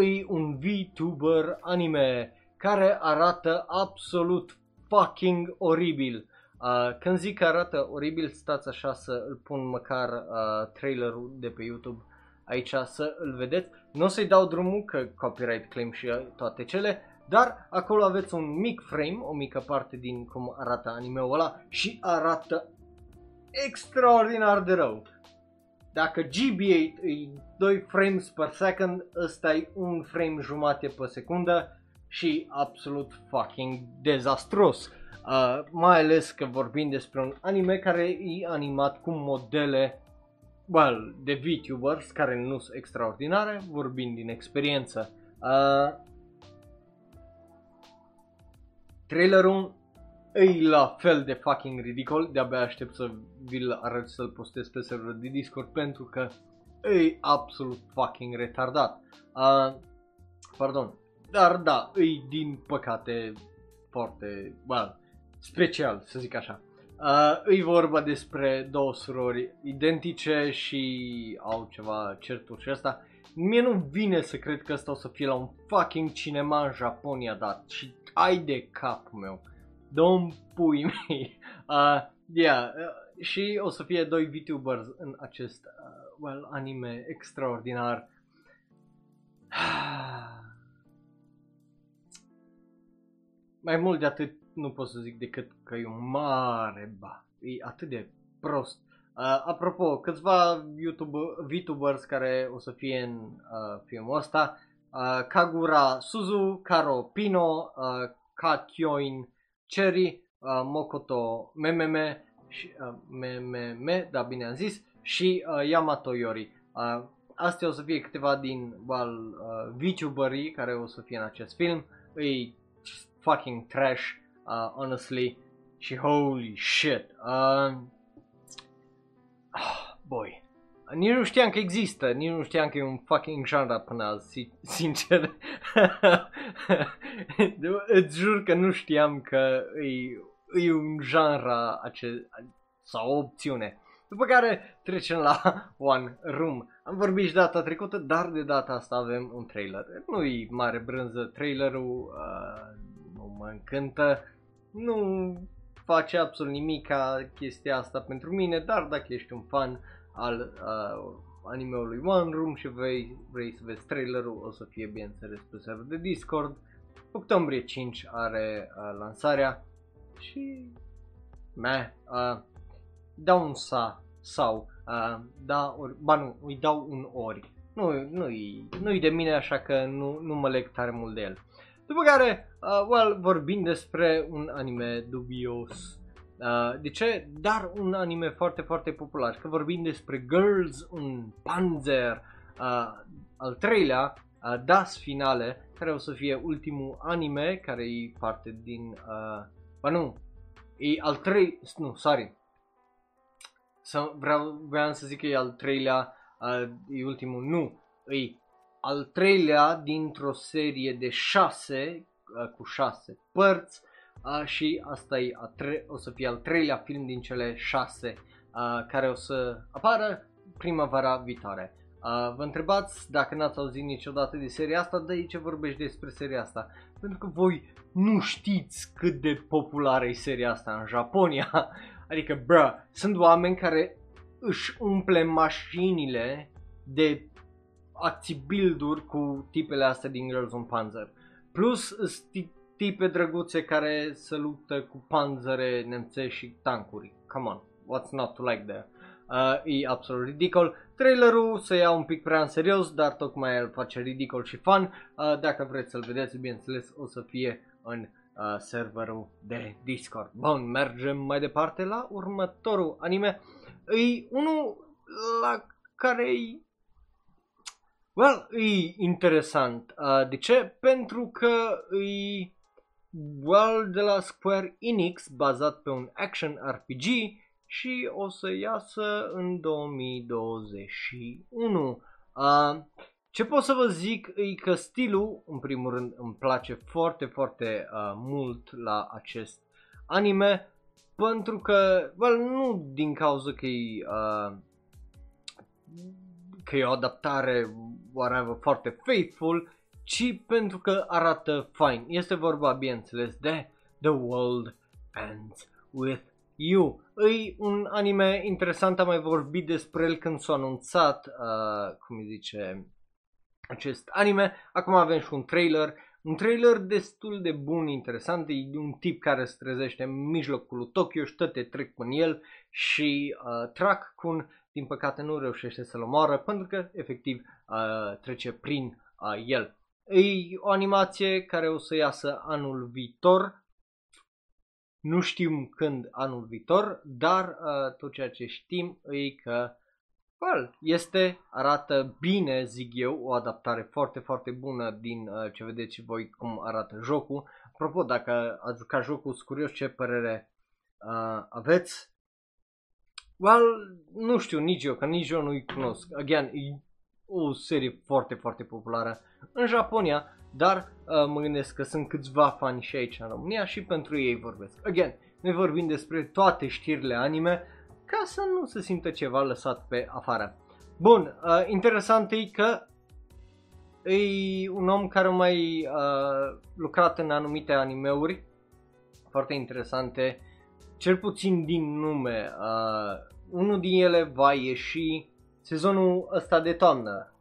e un VTuber anime care arată absolut fucking oribil. Uh, când zic că arată oribil, stați așa să îl pun măcar uh, trailerul de pe YouTube aici să îl vedeți. Nu o să-i dau drumul că copyright claim și toate cele, dar acolo aveți un mic frame, o mică parte din cum arată animeul ăla și arată extraordinar de rău. Dacă GB8 e 2 frames per second, ăsta e un frame jumate pe secundă și absolut fucking dezastros. Uh, mai ales că vorbim despre un anime care e animat cu modele well, de VTubers care nu sunt extraordinare, vorbind din experiență. Uh, trailerul e la fel de fucking ridicol, de-abia aștept să vi-l arăt să-l postez pe serverul de Discord pentru că e absolut fucking retardat. Uh, pardon, dar da, e din păcate foarte, well, special, să zic așa. Uh, e vorba despre două surori identice și au ceva certuri și asta. Mie nu vine să cred că asta o să fie la un fucking cinema în Japonia, dar și ai de capul meu. Domn pui mei. Uh, yeah, uh, și o să fie doi VTubers în acest, uh, well, anime extraordinar. Mai mult de atât nu pot să zic decât că e un mare ba. E atât de prost. Uh, apropo, câțiva YouTube, VTubers care o să fie în uh, filmul ăsta, uh, Kagura Suzu, Karo Pino, uh, Kakyoin Cherry, uh, Mokoto Mememe, și, uh, Mememe, da bine am zis, și uh, Yamato Yori. Uh, astea o să fie câteva din well, uh, VTuberii care o să fie în acest film. E fucking trash uh, honestly. Și holy shit. Uh, oh, boy. Nici nu știam că există, nici nu știam că e un fucking genre până azi, sincer. Îți jur că nu știam că e, e un genre ace- sau o opțiune. După care trecem la One Room. Am vorbit și data trecută, dar de data asta avem un trailer. Nu e mare brânză trailerul, uh, nu mă încântă, nu face absolut nimic ca chestia asta pentru mine, dar dacă ești un fan al uh, animeului One Room și vrei, vrei să vezi trailerul, o să fie bineînțeles pe server de Discord. Octombrie 5 are uh, lansarea și meh, uh, dau un sa sau uh, da, ori, ba nu, îi dau un ori nu, nu-i, nu-i de mine, așa că nu, nu mă leg tare mult de el. După care, uh, well, vorbim despre un anime dubios. Uh, de ce? Dar un anime foarte, foarte popular. Că vorbim despre Girls un Panzer, uh, al treilea, uh, Das Finale, care o să fie ultimul anime, care e parte din... Uh, ba nu, e al trei... Nu, sorry. Să, vreau, vreau să zic că e al treilea, uh, e ultimul, nu. E al treilea dintr-o serie de șase, uh, cu șase părți, uh, și asta e a tre- o să fie al treilea film din cele șase uh, care o să apară primăvara viitoare. Uh, vă întrebați dacă n-ați auzit niciodată de seria asta, de ce vorbești despre seria asta? Pentru că voi nu știți cât de populară e seria asta în Japonia. Adică, bro, sunt oameni care își umple mașinile de acții build cu tipele astea din Girls on Panzer. Plus tipe drăguțe care se luptă cu panzere nemțești și tancuri. Come on, what's not to like there? Uh, e absolut ridicol. Trailerul se ia un pic prea în serios, dar tocmai el face ridicol și fun. Uh, dacă vreți să-l vedeți, bineînțeles, o să fie în uh, serverul de Discord. Bun, mergem mai departe la următorul anime. E unul la care e Well, e interesant. Uh, de ce? Pentru că e well de la Square Enix, bazat pe un action RPG și o să iasă în 2021. Uh, ce pot să vă zic e că stilul, în primul rând, îmi place foarte, foarte uh, mult la acest anime, pentru că, well, nu din cauza că e, uh, că e o adaptare, whatever, foarte faithful, ci pentru că arată fine. Este vorba, bineînțeles, de The World Ends With You. E un anime interesant, am mai vorbit despre el când s-a anunțat, uh, cum îi zice, acest anime. Acum avem și un trailer, un trailer destul de bun, interesant, e un tip care se trezește în mijlocul lui Tokyo și toate trec în el și uh, Track Kun din păcate nu reușește să-l omoară pentru că efectiv uh, trece prin uh, el. E o animație care o să iasă anul viitor, nu știm când anul viitor, dar uh, tot ceea ce știm e că well, este, arată bine, zic eu, o adaptare foarte, foarte bună din uh, ce vedeți și voi cum arată jocul. Apropo, dacă ați jucat jocul, sunt curios ce părere uh, aveți. Well, nu știu nici eu, că nici eu nu-i cunosc. Again, e o serie foarte, foarte populară în Japonia, dar uh, mă gândesc că sunt câțiva fani și aici în România și pentru ei vorbesc. Again, noi vorbim despre toate știrile anime ca să nu se simtă ceva lăsat pe afară. Bun, uh, interesant e că e un om care a mai uh, lucrat în anumite animeuri foarte interesante, cel puțin din nume. Uh, unul din ele va ieși sezonul ăsta de toamnă.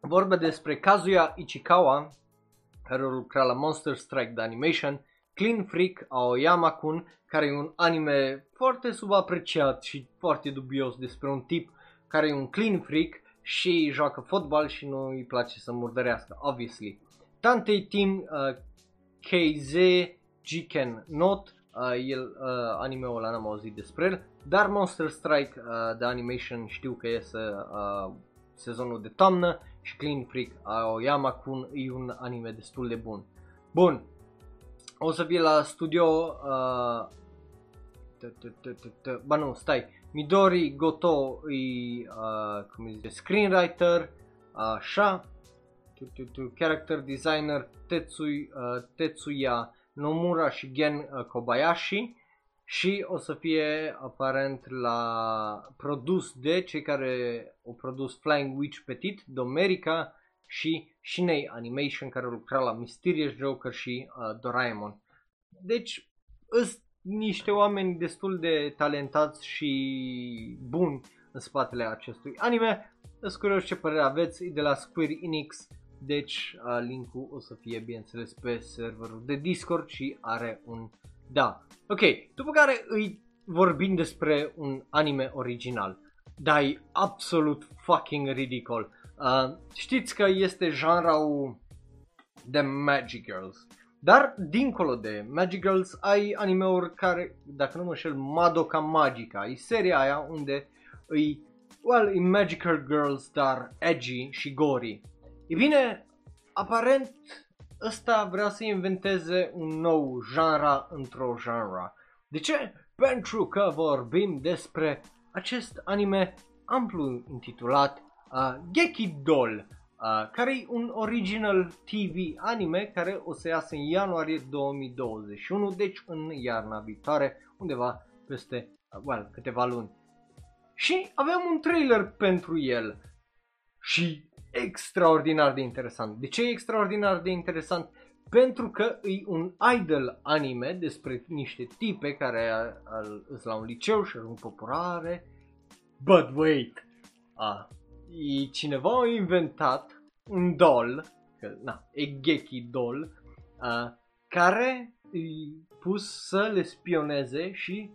Vorba despre Kazuya Ichikawa, care lucra la Monster Strike de Animation, Clean Freak Aoyama-kun, care e un anime foarte subapreciat și foarte dubios despre un tip care e un clean freak și joacă fotbal și nu îi place să murdărească, obviously. Tantei Team uh, KZ Jiken Not, uh, el, uh, anime-ul ăla n-am auzit despre el, dar Monster Strike uh, de Animation știu că iese uh, sezonul de toamnă și Clean Freak Aoyama-kun e un anime destul de bun. Bun, o să fie la studio uh, Ba nu, stai. Midori Goto e, uh, cum zice, screenwriter, așa. Character designer Tetsui, uh, Tetsuya Nomura și Gen uh, Kobayashi și o să fie aparent la produs de cei care au produs Flying Witch Petit, Domerica și Shinei Animation care lucra la Mysterious Joker și uh, Doraemon. Deci, îs niște oameni destul de talentați și buni în spatele acestui anime. Sunt curios ce părere aveți, e de la Square Enix, deci uh, linkul o să fie bineînțeles pe serverul de Discord și are un da. Ok, după care îi vorbim despre un anime original. dar e absolut fucking ridicol. Uh, știți că este genrul de Magic Girls. Dar, dincolo de Magic Girls, ai anime-uri care, dacă nu mă șel, Madoka Magica. E seria aia unde îi, well, e Magical Girls, dar edgy și gory. E bine, aparent, ăsta vrea să inventeze un nou genre într-o genre. De ce? Pentru că vorbim despre acest anime amplu intitulat uh, Geki Doll, uh, care e un original TV anime care o să iasă în ianuarie 2021, deci în iarna viitoare, undeva peste, uh, well, câteva luni. Și avem un trailer pentru el și extraordinar de interesant. De ce e extraordinar de interesant? Pentru că e un idol anime despre niște tipe care sunt la un liceu și ajung populare. But wait! Ah, e cineva a inventat un doll, că, na, e Geki doll, uh, care e pus să le spioneze și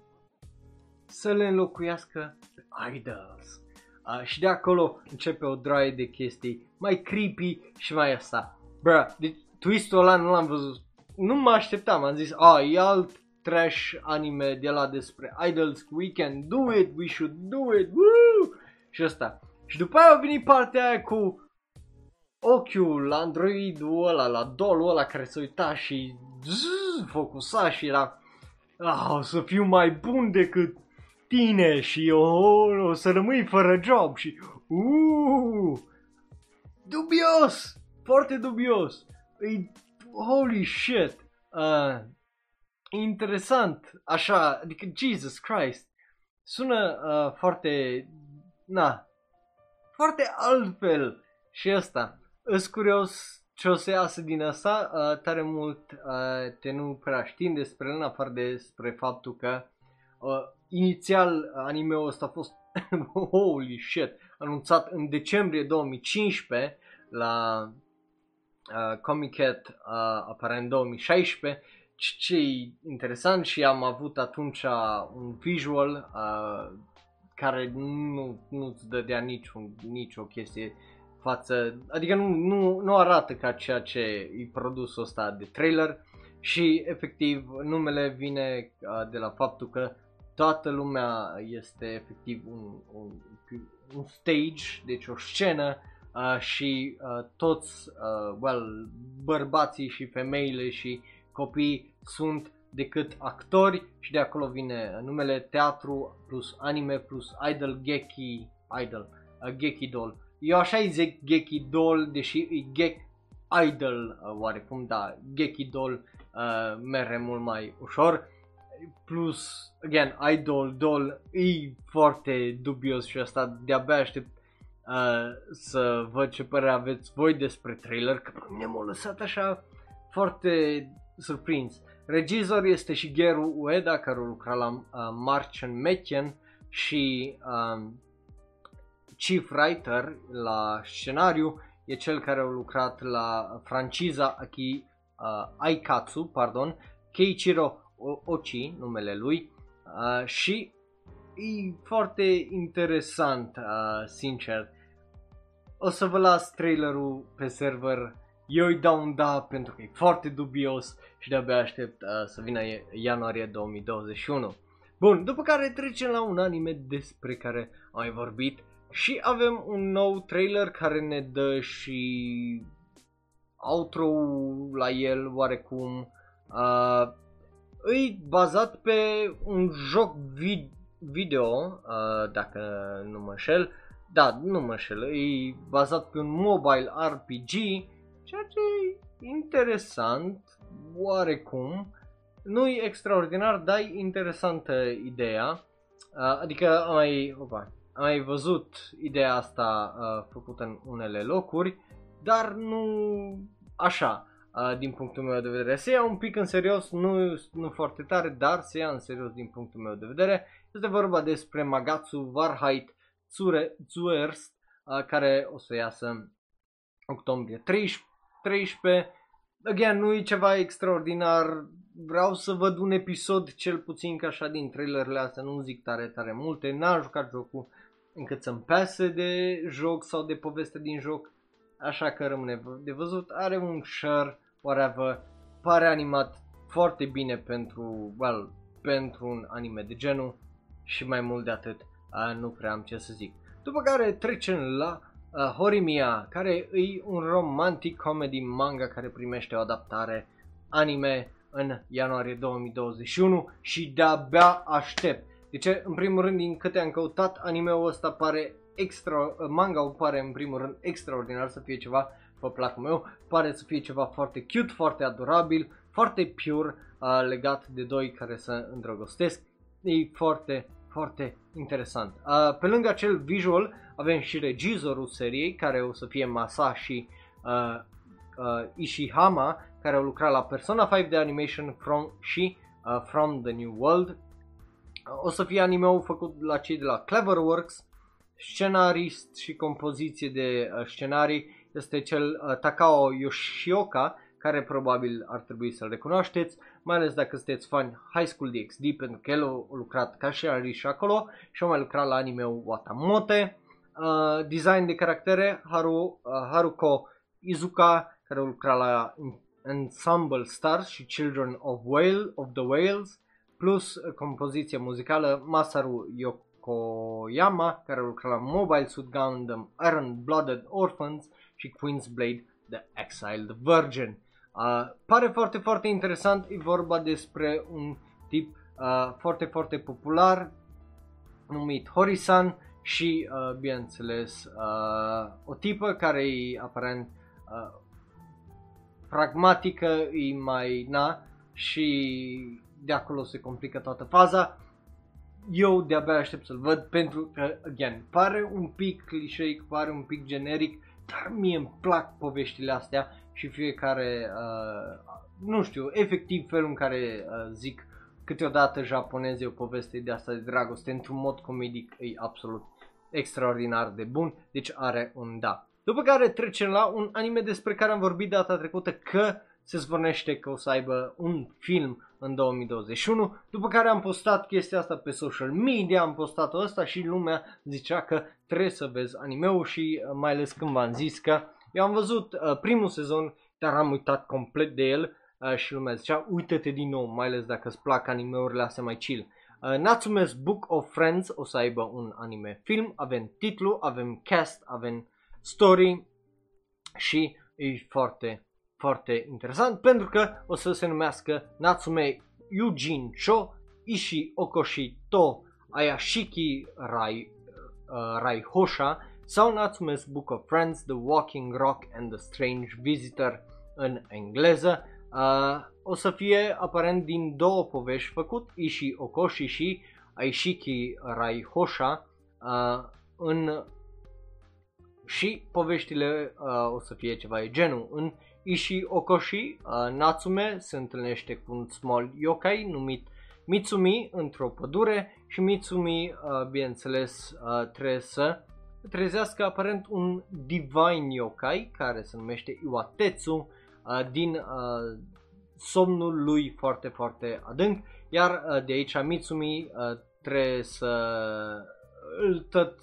să le înlocuiască pe idols. Uh, și de acolo începe o draie de chestii mai creepy și mai asta. Bă, deci twist-ul ăla nu l-am văzut. Nu mă așteptam, am zis, a, e alt trash anime de la despre idols, we can do it, we should do it, woo! Și asta. Și după aia a venit partea aia cu ochiul la androidul ăla, la dolul ăla care se uita și zzz, focusa și era ah, o să fiu mai bun decât tine și oh, o să rămâi fără job și uh, dubios, foarte dubios, e, holy shit, uh, interesant, așa, adică Jesus Christ, sună uh, foarte, na, foarte altfel și ăsta. Îs curios ce o să iasă din asta, uh, tare mult uh, te nu prea știm despre el, în afară despre faptul că uh, inițial anime-ul ăsta a fost, holy shit, anunțat în decembrie 2015 la uh, Comic Cat, uh, aparent 2016, ce e interesant și am avut atunci un visual uh, care nu, nu-ți dădea niciun, nicio chestie față, adică nu, nu, nu arată ca ceea ce e produsul ăsta de trailer. Și efectiv numele vine uh, de la faptul că toată lumea este efectiv un, un, un stage, deci o scenă uh, și uh, toți, uh, well, bărbații și femeile și copiii sunt decât actori și de acolo vine numele teatru plus anime plus idol geki idol uh, geki doll. Eu așa îi zic geki doll deși e gek idol uh, oarecum, da, geki doll uh, merge mult mai ușor. Plus, again, idol, doll, e foarte dubios și asta de-abia aștept uh, să văd ce părere aveți voi despre trailer, că pe mine m-a lăsat așa foarte surprins. Regizor este Shigeru Ueda, care a lucrat la uh, March and Mädchen și um, chief writer la scenariu e cel care a lucrat la franciza Aki uh, Aikatsu, pardon, Keiichiro Ochi, numele lui, uh, și e foarte interesant, uh, sincer. O să vă las trailerul pe server eu îi dau un da pentru că e foarte dubios și de-abia aștept uh, să vină ianuarie 2021. Bun, după care trecem la un anime despre care am mai vorbit și avem un nou trailer care ne dă și outro la el oarecum. Uh, e bazat pe un joc vid- video, uh, dacă nu mă înșel. Da, nu mă înșel, e bazat pe un mobile RPG ceea ce e interesant, oarecum, nu e extraordinar, dar e interesantă ideea, uh, adică am mai, opa, am mai văzut ideea asta uh, făcută în unele locuri, dar nu așa, uh, din punctul meu de vedere. Se ia un pic în serios, nu, nu foarte tare, dar se ia în serios din punctul meu de vedere. Este vorba despre Magatsu Warheit Zuerst, uh, care o să iasă octombrie 13 13. Again, nu e ceva extraordinar. Vreau să văd un episod cel puțin ca așa din trailerele astea, nu zic tare, tare multe. N-am jucat jocul, încât să-mi pese de joc sau de poveste din joc, așa că rămâne de văzut. Are un share, whatever, pare animat foarte bine pentru, well, pentru un anime de genul și mai mult de atât uh, nu prea am ce să zic. După care trecem la uh, Horimiya, care e un romantic comedy manga care primește o adaptare anime în ianuarie 2021 și de-abia aștept. Deci, în primul rând, din câte am căutat, animeul ăsta pare extra, manga pare în primul rând extraordinar să fie ceva pe placul meu, pare să fie ceva foarte cute, foarte adorabil, foarte pure, uh, legat de doi care se îndrăgostesc. E foarte, foarte interesant. Uh, pe lângă acel visual avem și regizorul seriei, care o să fie Masashi uh, uh, Ishihama, care a lucrat la Persona 5 de Animation from, și uh, From the New World. Uh, o să fie animeul făcut la cei de la Cleverworks, scenarist și compoziție de uh, scenarii este cel uh, Takao Yoshioka, care probabil ar trebui să-l recunoașteți, mai ales dacă sunteți fani High School DxD, pentru că el a lucrat ca și și acolo și a mai lucrat la animeul Watamote. Uh, design de caractere, Haru, uh, Haruko Izuka, care a lucrat la Ensemble Stars și Children of, Whale, of the Whales, plus uh, compoziție muzicală Masaru Yokoyama, care a lucrat la Mobile Suit Gundam, Iron Blooded Orphans și Queen's Blade The Exiled Virgin. Uh, pare foarte, foarte interesant, e vorba despre un tip uh, foarte, foarte popular numit Horisan și, uh, bineînțeles, uh, o tipă care e aparent uh, pragmatică, e mai na și de acolo se complică toată faza. Eu de-abia aștept să-l văd pentru că, again, pare un pic clișeic, pare un pic generic, dar mie îmi plac poveștile astea și fiecare, uh, nu știu, efectiv felul în care uh, zic câteodată japoneze o poveste de asta de dragoste într-un mod comedic e absolut extraordinar de bun, deci are un da. După care trecem la un anime despre care am vorbit data trecută că se zvornește că o să aibă un film în 2021, după care am postat chestia asta pe social media, am postat-o asta și lumea zicea că trebuie să vezi animeul și uh, mai ales când v-am zis că eu am văzut uh, primul sezon, dar am uitat complet de el uh, și lumea zicea uită-te din nou, mai ales dacă îți plac animeurile astea mai chill. Uh, Natsume's Book of Friends o să aibă un anime film, avem titlu, avem cast, avem story și e foarte, foarte interesant pentru că o să se numească Natsume Yujin Cho Ishi Okoshi To Ayashiki Rai, uh, Rai Hosha sau Natsume's Book of Friends, The Walking Rock and the Strange Visitor în engleză. Uh, o să fie aparent din două povești făcut, Ishi Okoshi și Aishiki Raihosha uh, în și poveștile uh, o să fie ceva de genul. În Ishi Okoshi, uh, Natsume se întâlnește cu un small yokai numit Mitsumi într-o pădure și Mitsumi, uh, bineînțeles, uh, trebuie să trezească aparent un divine yokai care se numește Iwatetsu uh, din uh, somnul lui foarte, foarte adânc, iar uh, de aici Mitsumi uh, trebuie să îl tot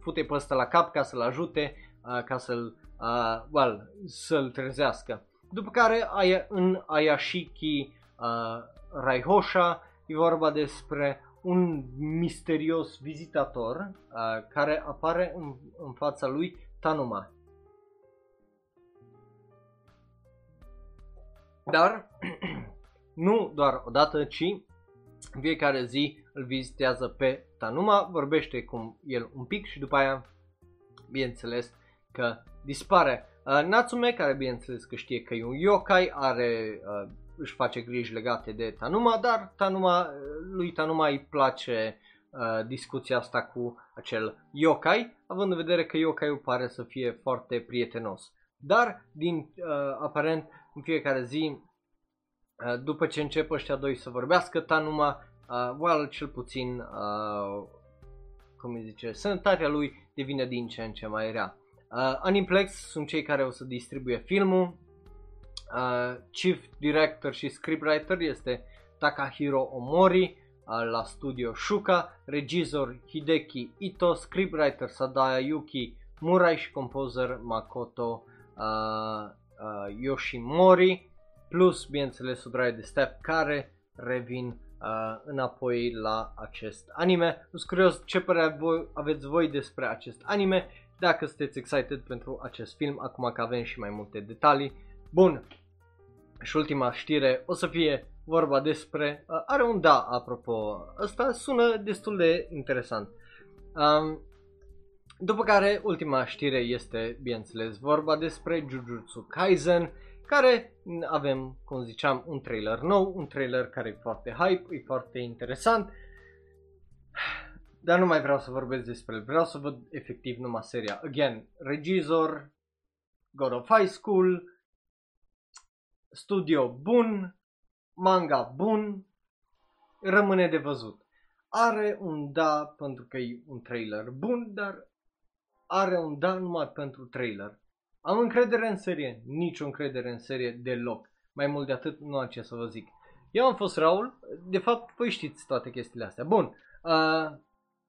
fute pe ăsta la cap ca să-l ajute, uh, ca să-l, uh, well, să-l trezească. După care aia, în Ayashiki uh, Raihosha e vorba despre un misterios vizitator uh, care apare în, în fața lui Tanuma. Dar nu doar o dată, ci în fiecare zi îl vizitează pe Tanuma, vorbește cu el un pic și după aia, bineînțeles, că dispare. Uh, Natsume, care bineînțeles că știe că e un yokai, are uh, își face griji legate de Tanuma, dar Tanuma, lui Tanuma îi place uh, discuția asta cu acel yokai, având în vedere că yokai pare să fie foarte prietenos. Dar, din uh, aparent, în fiecare zi, uh, după ce încep ăștia doi să vorbească, Tanuma, uh, well, cel puțin, uh, cum îi zice, sănătatea lui devine din ce în ce mai rea. Uh, Aniplex sunt cei care o să distribuie filmul, Uh, chief director și scriptwriter este Takahiro Omori. la studio Shuka, regizor Hideki Ito, scriptwriter Sadaya Yuki Murai și composer Makoto uh, uh, Yoshimori, plus, bineînțeles, o de staff care revin uh, înapoi la acest anime. Sunt curios ce părere voi, aveți voi despre acest anime, dacă sunteți excited pentru acest film, acum că avem și mai multe detalii. Bun, și ultima știre o să fie vorba despre... Uh, are un da, apropo. Ăsta sună destul de interesant. Um, după care, ultima știre este, bineînțeles, vorba despre Jujutsu Kaisen, care avem, cum ziceam, un trailer nou, un trailer care e foarte hype, e foarte interesant. Dar nu mai vreau să vorbesc despre el, vreau să văd efectiv numai seria. Again, regizor, God of High School, studio bun, manga bun, rămâne de văzut. Are un da pentru că e un trailer bun, dar are un da numai pentru trailer. Am încredere în serie, nicio încredere în serie deloc. Mai mult de atât nu am ce să vă zic. Eu am fost Raul, de fapt voi știți toate chestiile astea. Bun, uh,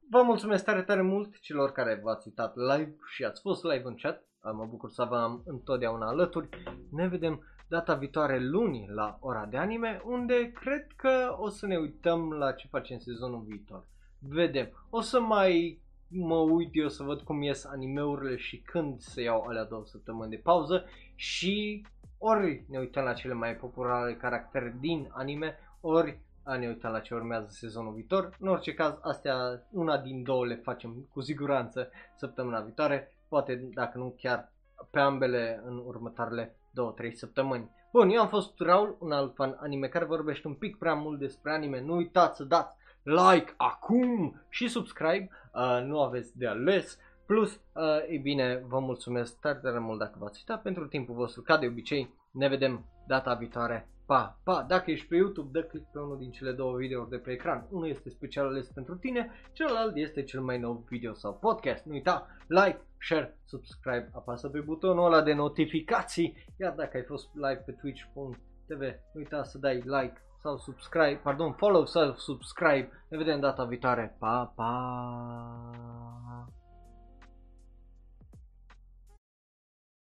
vă mulțumesc tare tare mult celor care v-ați uitat live și ați fost live în chat. Uh, mă bucur să vă am întotdeauna alături. Ne vedem data viitoare luni la ora de anime, unde cred că o să ne uităm la ce facem sezonul viitor. Vedem. O să mai mă uit eu să văd cum ies animeurile și când se iau alea două săptămâni de pauză și ori ne uităm la cele mai populare caractere din anime, ori ne uităm la ce urmează sezonul viitor. În orice caz, astea, una din două le facem cu siguranță săptămâna viitoare, poate dacă nu chiar pe ambele în următoarele 2-3 săptămâni. Bun, eu am fost Raul, un alt fan anime care vorbește un pic prea mult despre anime. Nu uitați să dați like acum și subscribe, uh, nu aveți de ales. Plus, uh, e bine, vă mulțumesc tare, tare mult dacă v-ați uitat pentru timpul vostru, ca de obicei. Ne vedem data viitoare. Pa, pa, dacă ești pe YouTube, dă click pe unul din cele două videouri de pe ecran. Unul este special ales pentru tine, celălalt este cel mai nou video sau podcast. Nu uita, like, share, subscribe, apasă pe butonul ăla de notificații, iar dacă ai fost live pe twitch.tv, nu uita să dai like sau subscribe, pardon, follow sau subscribe. Ne vedem data viitoare. Pa, pa!